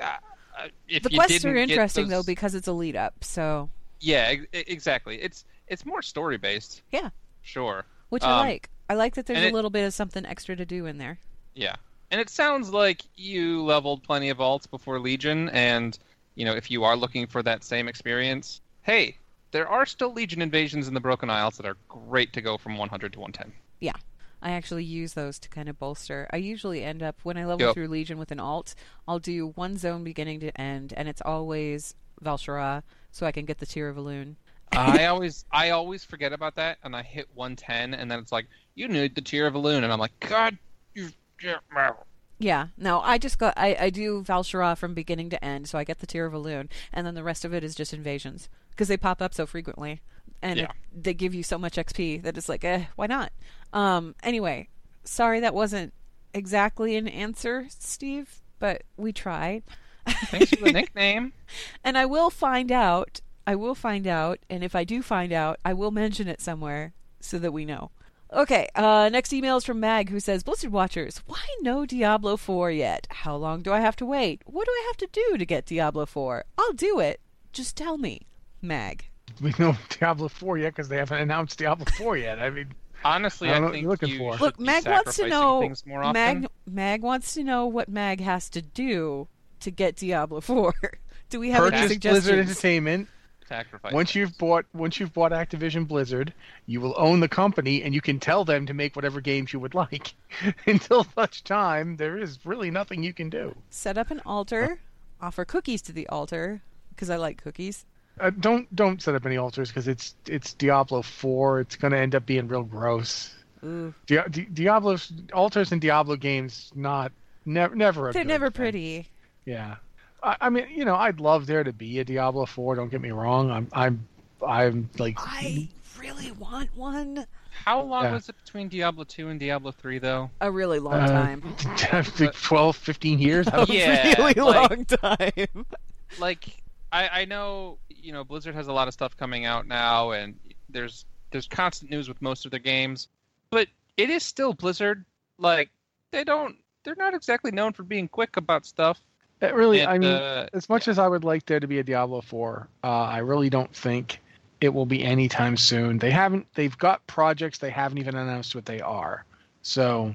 uh, if The you quests are interesting though because it's a lead up. So yeah, exactly. It's it's more story based. yeah, Sure. which I Um, like. I like that there's a it- little bit of something extra to do in there. Yeah, and it sounds like you leveled plenty of alts before Legion, and you know if you are looking for that same experience, hey, there are still Legion invasions in the Broken Isles that are great to go from 100 to 110. Yeah. I actually use those to kind of bolster. I usually end up when I level Yep. through Legion with an alt, I'll do one zone beginning to end, and it's always Val'sharah, so I can get the Tear of Elune. I always I always forget about that, and I hit 110, and then it's like you need the Tear of Elune, and I'm like, God, you. Yeah, no, I just got I, I do Val'sharah from beginning to end, so I get the Tear of Elune, and then the rest of it is just invasions because they pop up so frequently, and Yeah. it, they give you so much XP that it's like, eh, why not? Um, anyway, sorry that wasn't exactly an answer, Steve, but we tried. Thanks for the nickname. And I will find out. I will find out, and if I do find out, I will mention it somewhere so that we know. Okay, uh, next email is from Mag, who says, Blizzard Watchers, why no Diablo 4 yet? How long do I have to wait? What do I have to do to get Diablo 4? I'll do it. Just tell me. Mag. We know Diablo 4 yet because they haven't announced Diablo 4 yet. I mean, Honestly, I I, don't know what think you're looking you for. Look, be Mag wants to know. more often. Mag, Mag wants to know what Mag has to do to get Diablo 4. do we have any purchase suggestions? Blizzard Entertainment. Sacrifice. Once you've bought once you've bought Activision Blizzard, you will own the company and you can tell them to make whatever games you would like. Until such time, there is really nothing you can do. Set up an altar, offer cookies to the altar, because I like cookies. Uh, don't don't set up any altars because it's it's Diablo 4. It's going to end up being real gross. Ooh. Di- Di- Diablo's altars in Diablo games not never never They're never thing. pretty. Yeah, I, I mean, you know, I'd love there to be a Diablo Four. Don't get me wrong. I'm, I'm, I'm like, I really want one. How long Yeah. was it between Diablo 2 and Diablo 3, though? A really long uh, time. like 12, 15 years. I don't- Yeah, really like- long time. like I, I know you know Blizzard has a lot of stuff coming out now, and there's there's constant news with most of their games, but it is still Blizzard. Like they don't, they're not exactly known for being quick about stuff. It really, And, I mean, uh, as much as I would like there to be a Diablo 4, uh, I really don't think it will be anytime soon. They haven't. They've got projects. They haven't even announced what they are. So,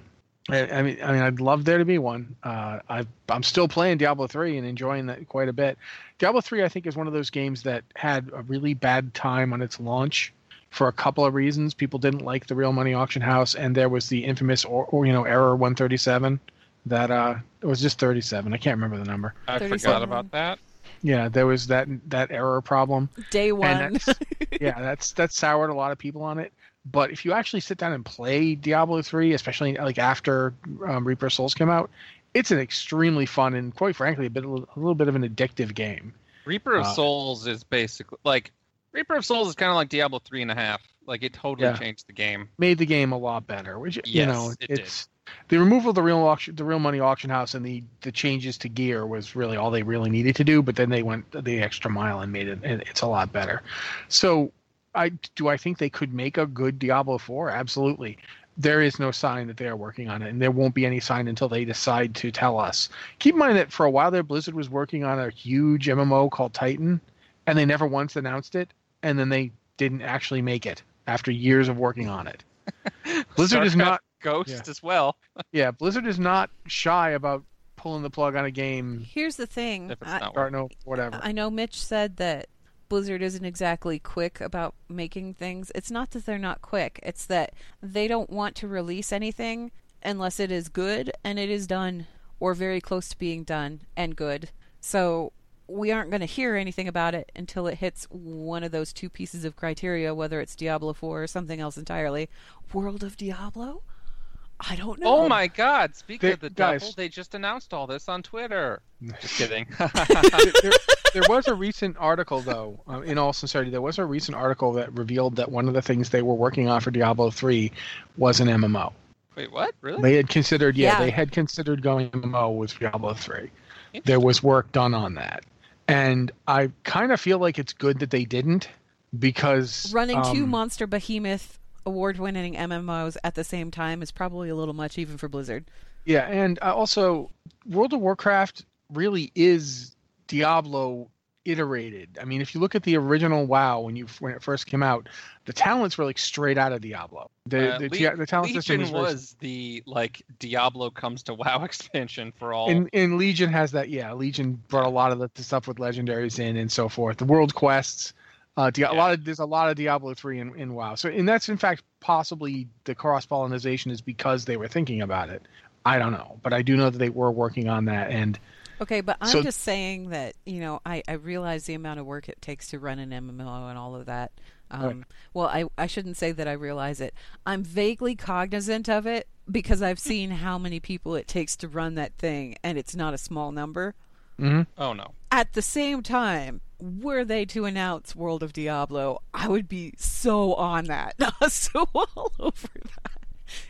I, I mean, I mean, I'd love there to be one. Uh, I, I'm still playing Diablo 3 and enjoying that quite a bit. Diablo 3, I think, is one of those games that had a really bad time on its launch for a couple of reasons. People didn't like the real money auction house, and there was the infamous, or, or you know, error 137 that uh, it was just 37. I can't remember the number. I forgot about that. Yeah, there was that that error problem. Day one. And that's, yeah, that's that's soured a lot of people on it. But if you actually sit down and play Diablo 3, especially like after um, Reaper of Souls came out, it's an extremely fun and quite frankly a bit a little bit of an addictive game. Reaper of Uh, Souls is basically like Reaper of Souls is kind of like Diablo three and a half. Like it totally Yeah. changed the game. Made the game a lot better, which you know, it did. it's the removal of the real auction, the real money auction house, and the the changes to gear was really all they really needed to do. But then they went the extra mile and made it, and it's a lot better. So, I do I think they could make a good Diablo four? Absolutely. There is no sign that they are working on it, and there won't be any sign until they decide to tell us. Keep in mind that for a while there, Blizzard was working on a huge MMO called Titan, and they never once announced it, and then they didn't actually make it after years of working on it. Blizzard is not Ghost Yeah. as well. yeah, Blizzard is not shy about pulling the plug on a game, Here's the thing. If it's I, not starting over, whatever. I know Mitch said that Blizzard isn't exactly quick about making things. It's not that they're not quick, it's that they don't want to release anything unless it is good and it is done or very close to being done and good. So we aren't going to hear anything about it until it hits one of those two pieces of criteria, whether it's Diablo 4 or something else entirely. World of Diablo? I don't know. Oh my God! Speaking They- of the guys. devil, they just announced all this on Twitter. Just kidding. there, there was a recent article, though. Uh, in all sincerity, there was a recent article that revealed that one of the things they were working on for Diablo three was an MMO. Wait, what? Really? They had considered, yeah, Yeah. they had considered going MMO with Diablo three. There was work done on that, and I kind of feel like it's good that they didn't because Running two um, monster behemoth award winning MMOs at the same time is probably a little much even for Blizzard. Yeah, and uh, also World of Warcraft really is Diablo iterated. I mean, if you look at the original WoW when you when it first came out, the talents were like straight out of Diablo. The Uh, the, Le- the talent system was, was the like Diablo comes to WoW expansion for all. and, and Legion has that. Yeah, Legion brought a lot of the, the stuff with legendaries in and so forth. The world quests. Uh, Dia- a lot of there's a lot of Diablo three in, in WoW. So and that's in fact possibly the cross pollination is because they were thinking about it. I don't know, but I do know that they were working on that and. Okay, but I'm So- just saying that, you know, I, I realize the amount of work it takes to run an MMO and all of that. Um, Right. Well, I, I shouldn't say that I realize it. I'm vaguely cognizant of it because I've seen how many people it takes to run that thing, and it's not a small number. oh no. At the same time, were they to announce World of Diablo, I would be so on that, so all over that.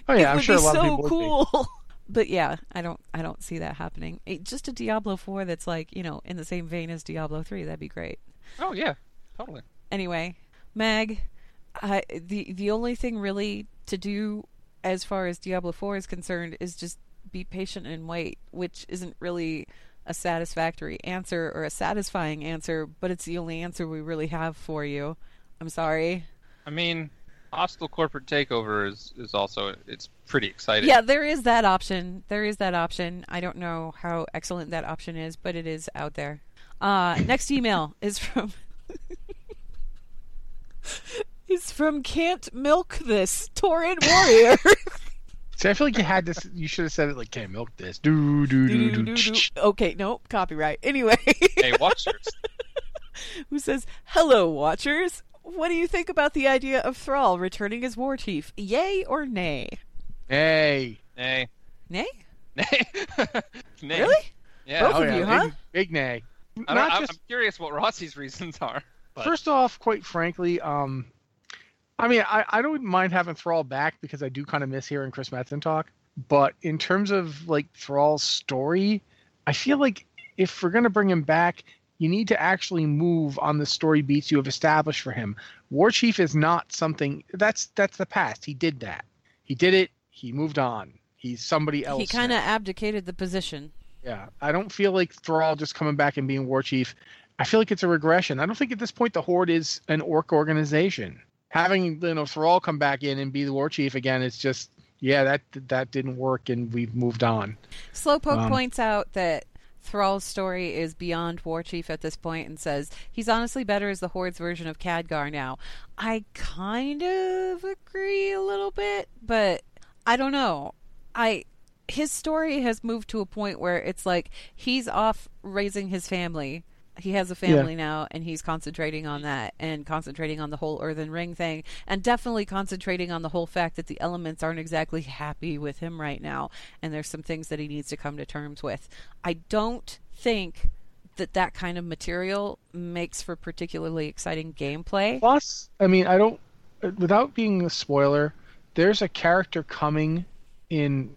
Oh yeah, it I'm would sure be a lot so of people would be. But yeah, I don't I don't see that happening. It, just a Diablo 4 that's like, you know, in the same vein as Diablo 3, that'd be great. Oh yeah. Totally. Anyway, Mag, I, the the only thing really to do as far as Diablo 4 is concerned is just be patient and wait, which isn't really a satisfactory answer or a satisfying answer, but it's the only answer we really have for you. I'm sorry. I mean, hostile corporate takeover is is also it's pretty exciting. Yeah, there is that option. There is that option. I don't know how excellent that option is, but it is out there. Uh, next email is from is from Can't Milk This Torrent Warrior. See, I feel like you had this. You should have said it like, "Can't milk this." Do do do do. Doo-doo-doo-doo. okay, no copyright. Anyway, Hey, watchers. who says hello, watchers? What do you think about the idea of Thrall returning as War Chief? Yay or nay? Hey. nay. Nay? Nay. nay. Really? Yeah. Both oh of yeah, you, huh? Big, big nay. I don't, Not I'm, just I'm curious what Rossi's reasons are. But First off, quite frankly, um, I mean, I, I don't mind having Thrall back because I do kind of miss hearing Chris Metzen talk. But in terms of like Thrall's story, I feel like if we're gonna bring him back, you need to actually move on the story beats you have established for him. War Chief is not something that's that's the past. He did that. He did it. He moved on. He's somebody else. He kind of abdicated the position. Yeah, I don't feel like Thrall just coming back and being war chief. I feel like it's a regression. I don't think at this point the Horde is an orc organization. Having you know Thrall come back in and be the war chief again, it's just yeah that that didn't work and we've moved on. Slowpoke Um, points out that Thrall's story is beyond War Chief at this point and says he's honestly better as the Horde's version of Khadgar now. I kind of agree a little bit, but I don't know. I his story has moved to a point where it's like he's off raising his family. He has a family now and he's concentrating on that and concentrating on the whole earthen ring thing and definitely concentrating on the whole fact that the elements aren't exactly happy with him right now and there's some things that he needs to come to terms with. I don't think that that kind of material makes for particularly exciting gameplay. Plus, I mean, I don't uh, without being a spoiler. There's a character coming in.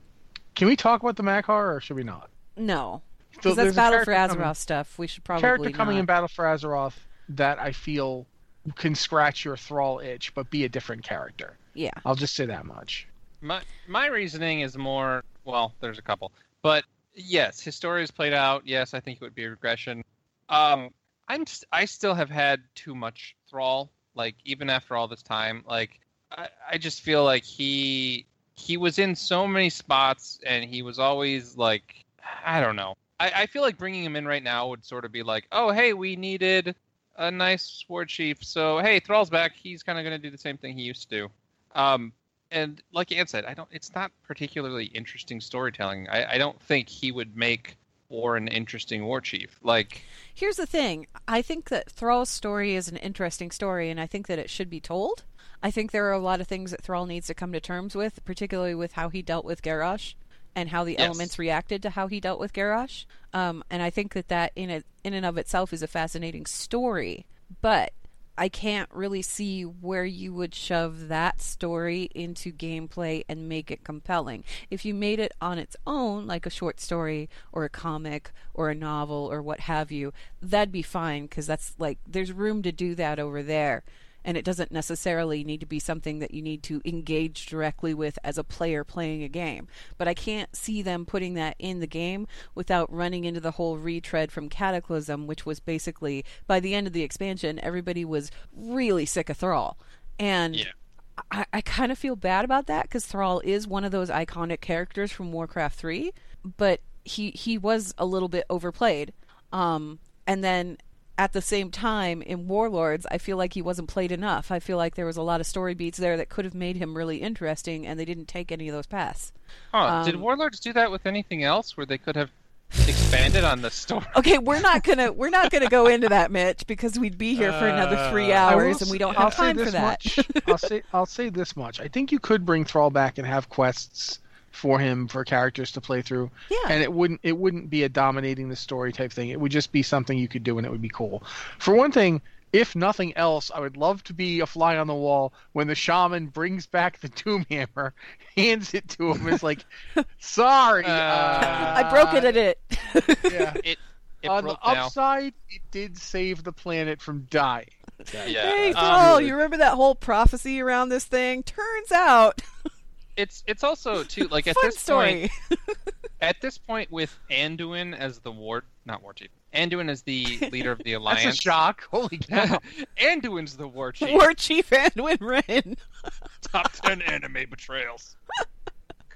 Can we talk about the Mag'har or should we not? No. So Because that's Battle for character Azeroth coming- stuff. We should probably character coming not. in Battle for Azeroth that I feel can scratch your thrall itch, but be a different character. Yeah. I'll just say that much. My my reasoning is more well, there's a couple, but yes, his story is played out. Yes, I think it would be a regression. Um, I'm st- I still have had too much thrall. Like even after all this time, like I, I just feel like he he was in so many spots and he was always like I don't know. I, I feel like bringing him in right now would sort of be like, oh hey, we needed a nice war chief, so hey, Thrall's back. He's kind of going to do the same thing he used to. Um, and like Anne said, I don't. It's not particularly interesting storytelling. I, I don't think he would make War an interesting war chief. Like, Here's the thing. I think that Thrall's story is an interesting story, and I think that it should be told. I think there are a lot of things that Thrall needs to come to terms with, particularly with how he dealt with Garrosh and how the Yes. elements reacted to how he dealt with Garrosh. Um, and I think that that in a, in and of itself is a fascinating story. But I can't really see where you would shove that story into gameplay and make it compelling. If you made it on its own, like a short story or a comic or a novel or what have you, that'd be fine because that's like there's room to do that over there. And it doesn't necessarily need to be something that you need to engage directly with as a player playing a game. But I can't see them putting that in the game without running into the whole retread from Cataclysm, which was basically by the end of the expansion, everybody was really sick of Thrall. And Yeah. I, I kind of feel bad about that because Thrall is one of those iconic characters from Warcraft 3, but he, he was a little bit overplayed. Um, and then at the same time in Warlords, I feel like he wasn't played enough. I feel like there was a lot of story beats there that could have made him really interesting, and they didn't take any of those paths. huh, did Um, Warlords do that with anything else where they could have expanded on the story? Okay, we're not gonna we're not gonna go into that, Mitch, because we'd be here for another three Uh, will hours, and we don't I'll have say time for that. Much, I'll say I'll say this much. I think you could bring Thrall back and have quests for him for characters to play through. Yeah. And it wouldn't it wouldn't be a dominating the story type thing. It would just be something you could do and it would be cool. For one thing, if nothing else, I would love to be a fly on the wall when the shaman brings back the Doom Hammer, hands it to him. It's like, sorry, Uh, uh, I broke it at it. Yeah. It it On broke the now. upside, it did save the planet from dying. Yeah. Hey, um, Thrall, you remember that whole prophecy around this thing? Turns out, it's it's also too like at this story. point at this point with Anduin as the war not war chief Anduin as the leader of the That's alliance. a shock. Holy cow. Anduin's the war chief. War Chief Anduin Wrynn. top 10 anime betrayals.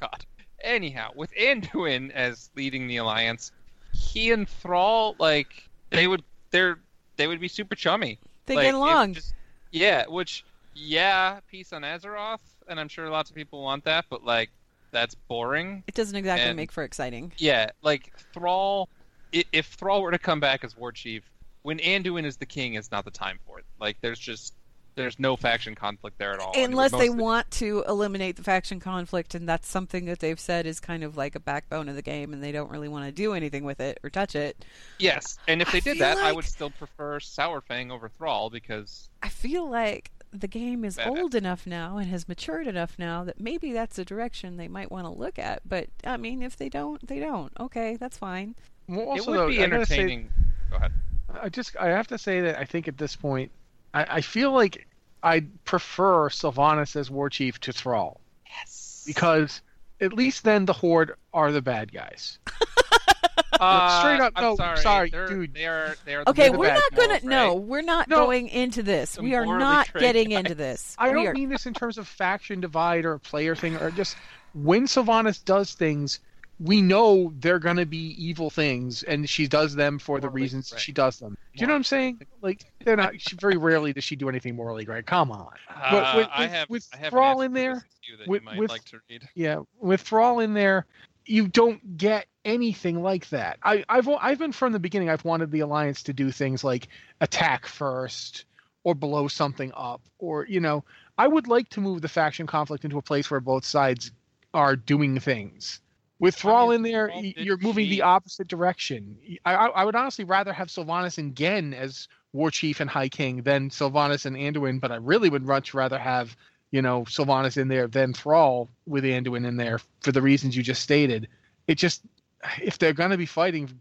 God. Anyhow, with Anduin as leading the alliance, he and Thrall like they would they're they would be super chummy. They Like, get along. just- yeah, which yeah, peace on Azeroth, and I'm sure lots of people want that, but like that's boring. It doesn't exactly and- make for exciting. Yeah, like Thrall if Thrall were to come back as war chief, when Anduin is the king is not the time for it. Like there's just there's no faction conflict there at all. and it would Unless they want to eliminate the faction conflict, and that's something that they've said is kind of like a backbone of the game, and they don't really want to do anything with it or touch it. Yes, and if I they did feel that, I would still prefer Saurfang over Thrall because I feel like the game is Badass. old enough now and has matured enough now that maybe that's a direction they might want to look at. But I mean, if they don't, they don't. Okay, that's fine. Well, also, it would though, be I gotta say- entertaining. Go ahead. I just I have to say that I think at this point, I, I feel like I'd prefer Sylvanas as war chief to Thrall Yes. because at least then the Horde are the bad guys. Uh, straight up, I'm no, sorry, sorry, They're- dude. They are. They are the Okay, the we're not gonna. morals, No, we're not No. going into this. We are not getting guys. into this. I We don't are- mean this in terms of faction divide or a player thing, or just when Sylvanas does things, we know they're gonna be evil things, and she does them for the reasons right. she does them. Do you know what I'm saying? Like they're not. She, very rarely does she do anything morally right. Come on. Uh, with- I have, with I have Thrall in there, that with- you might with- like to read. Yeah, with Thrall in there, you don't get anything like that. I, I've I've been from the beginning. I've wanted the Alliance to do things like attack first or blow something up, or you know, I would like to move the faction conflict into a place where both sides are doing things. With Thrall mean, in there, you're moving the opposite direction. I, I, I would honestly rather have Sylvanas and Genn as War Chief and High King than Sylvanas and Anduin, but I really would much rather have you know, Sylvanas in there then Thrall with Anduin in there for the reasons you just stated. It just, if they're going to be fighting,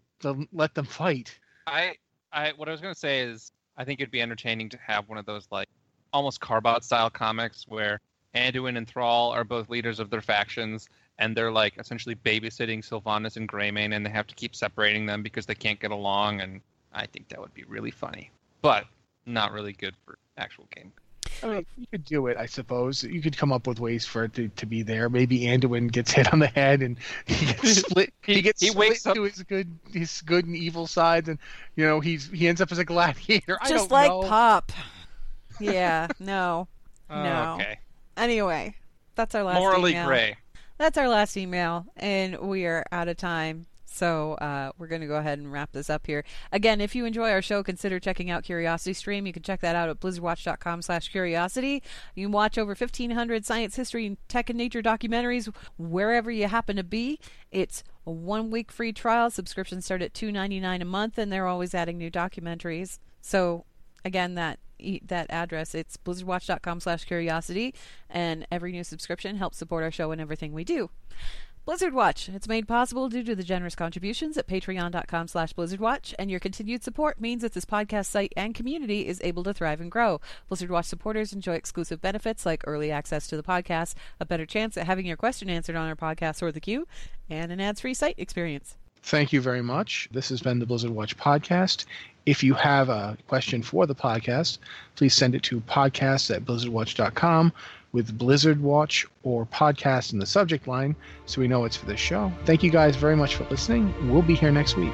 let them fight. I, I, what I was gonna say is, I think it'd be entertaining to have one of those like almost Carbot style comics where Anduin and Thrall are both leaders of their factions, and they're like essentially babysitting Sylvanas and Greymane, and they have to keep separating them because they can't get along. And I think that would be really funny, but not really good for actual game. I mean, you could do it, I suppose. You could come up with ways for it to, to be there. Maybe Anduin gets hit on the head and he gets split. he, He- gets he split wakes up- to his good, his good and evil sides, and you know he's he ends up as a gladiator. I just don't like know. Pop. Yeah. No. No. Oh, okay. Anyway, that's our last Morally email. gray. That's our last email, and we are out of time. So uh, we're going to go ahead and wrap this up here. Again, if you enjoy our show, consider checking out Curiosity Stream. You can check that out at blizzardwatch.com slash curiosity. You can watch over 1,500 science, history, and tech, and nature documentaries wherever you happen to be. It's a one-week free trial. Subscriptions start at $2.99 a month, and they're always adding new documentaries. So again, that that address it's blizzardwatch.com slash curiosity and every new subscription helps support our show and everything we do blizzard watch it's made possible due to the generous contributions at patreon.com slash blizzardwatch and your continued support means that this podcast site and community is able to thrive and grow blizzard watch supporters enjoy exclusive benefits like early access to the podcast a better chance at having your question answered on our podcast or the queue and an ads-free site experience Thank you very much. This has been the Blizzard Watch podcast. If you have a question for the podcast, please send it to podcast at blizzardwatch.com with Blizzard Watch or podcast in the subject line so we know it's for this show. Thank you guys very much for listening. We'll be here next week.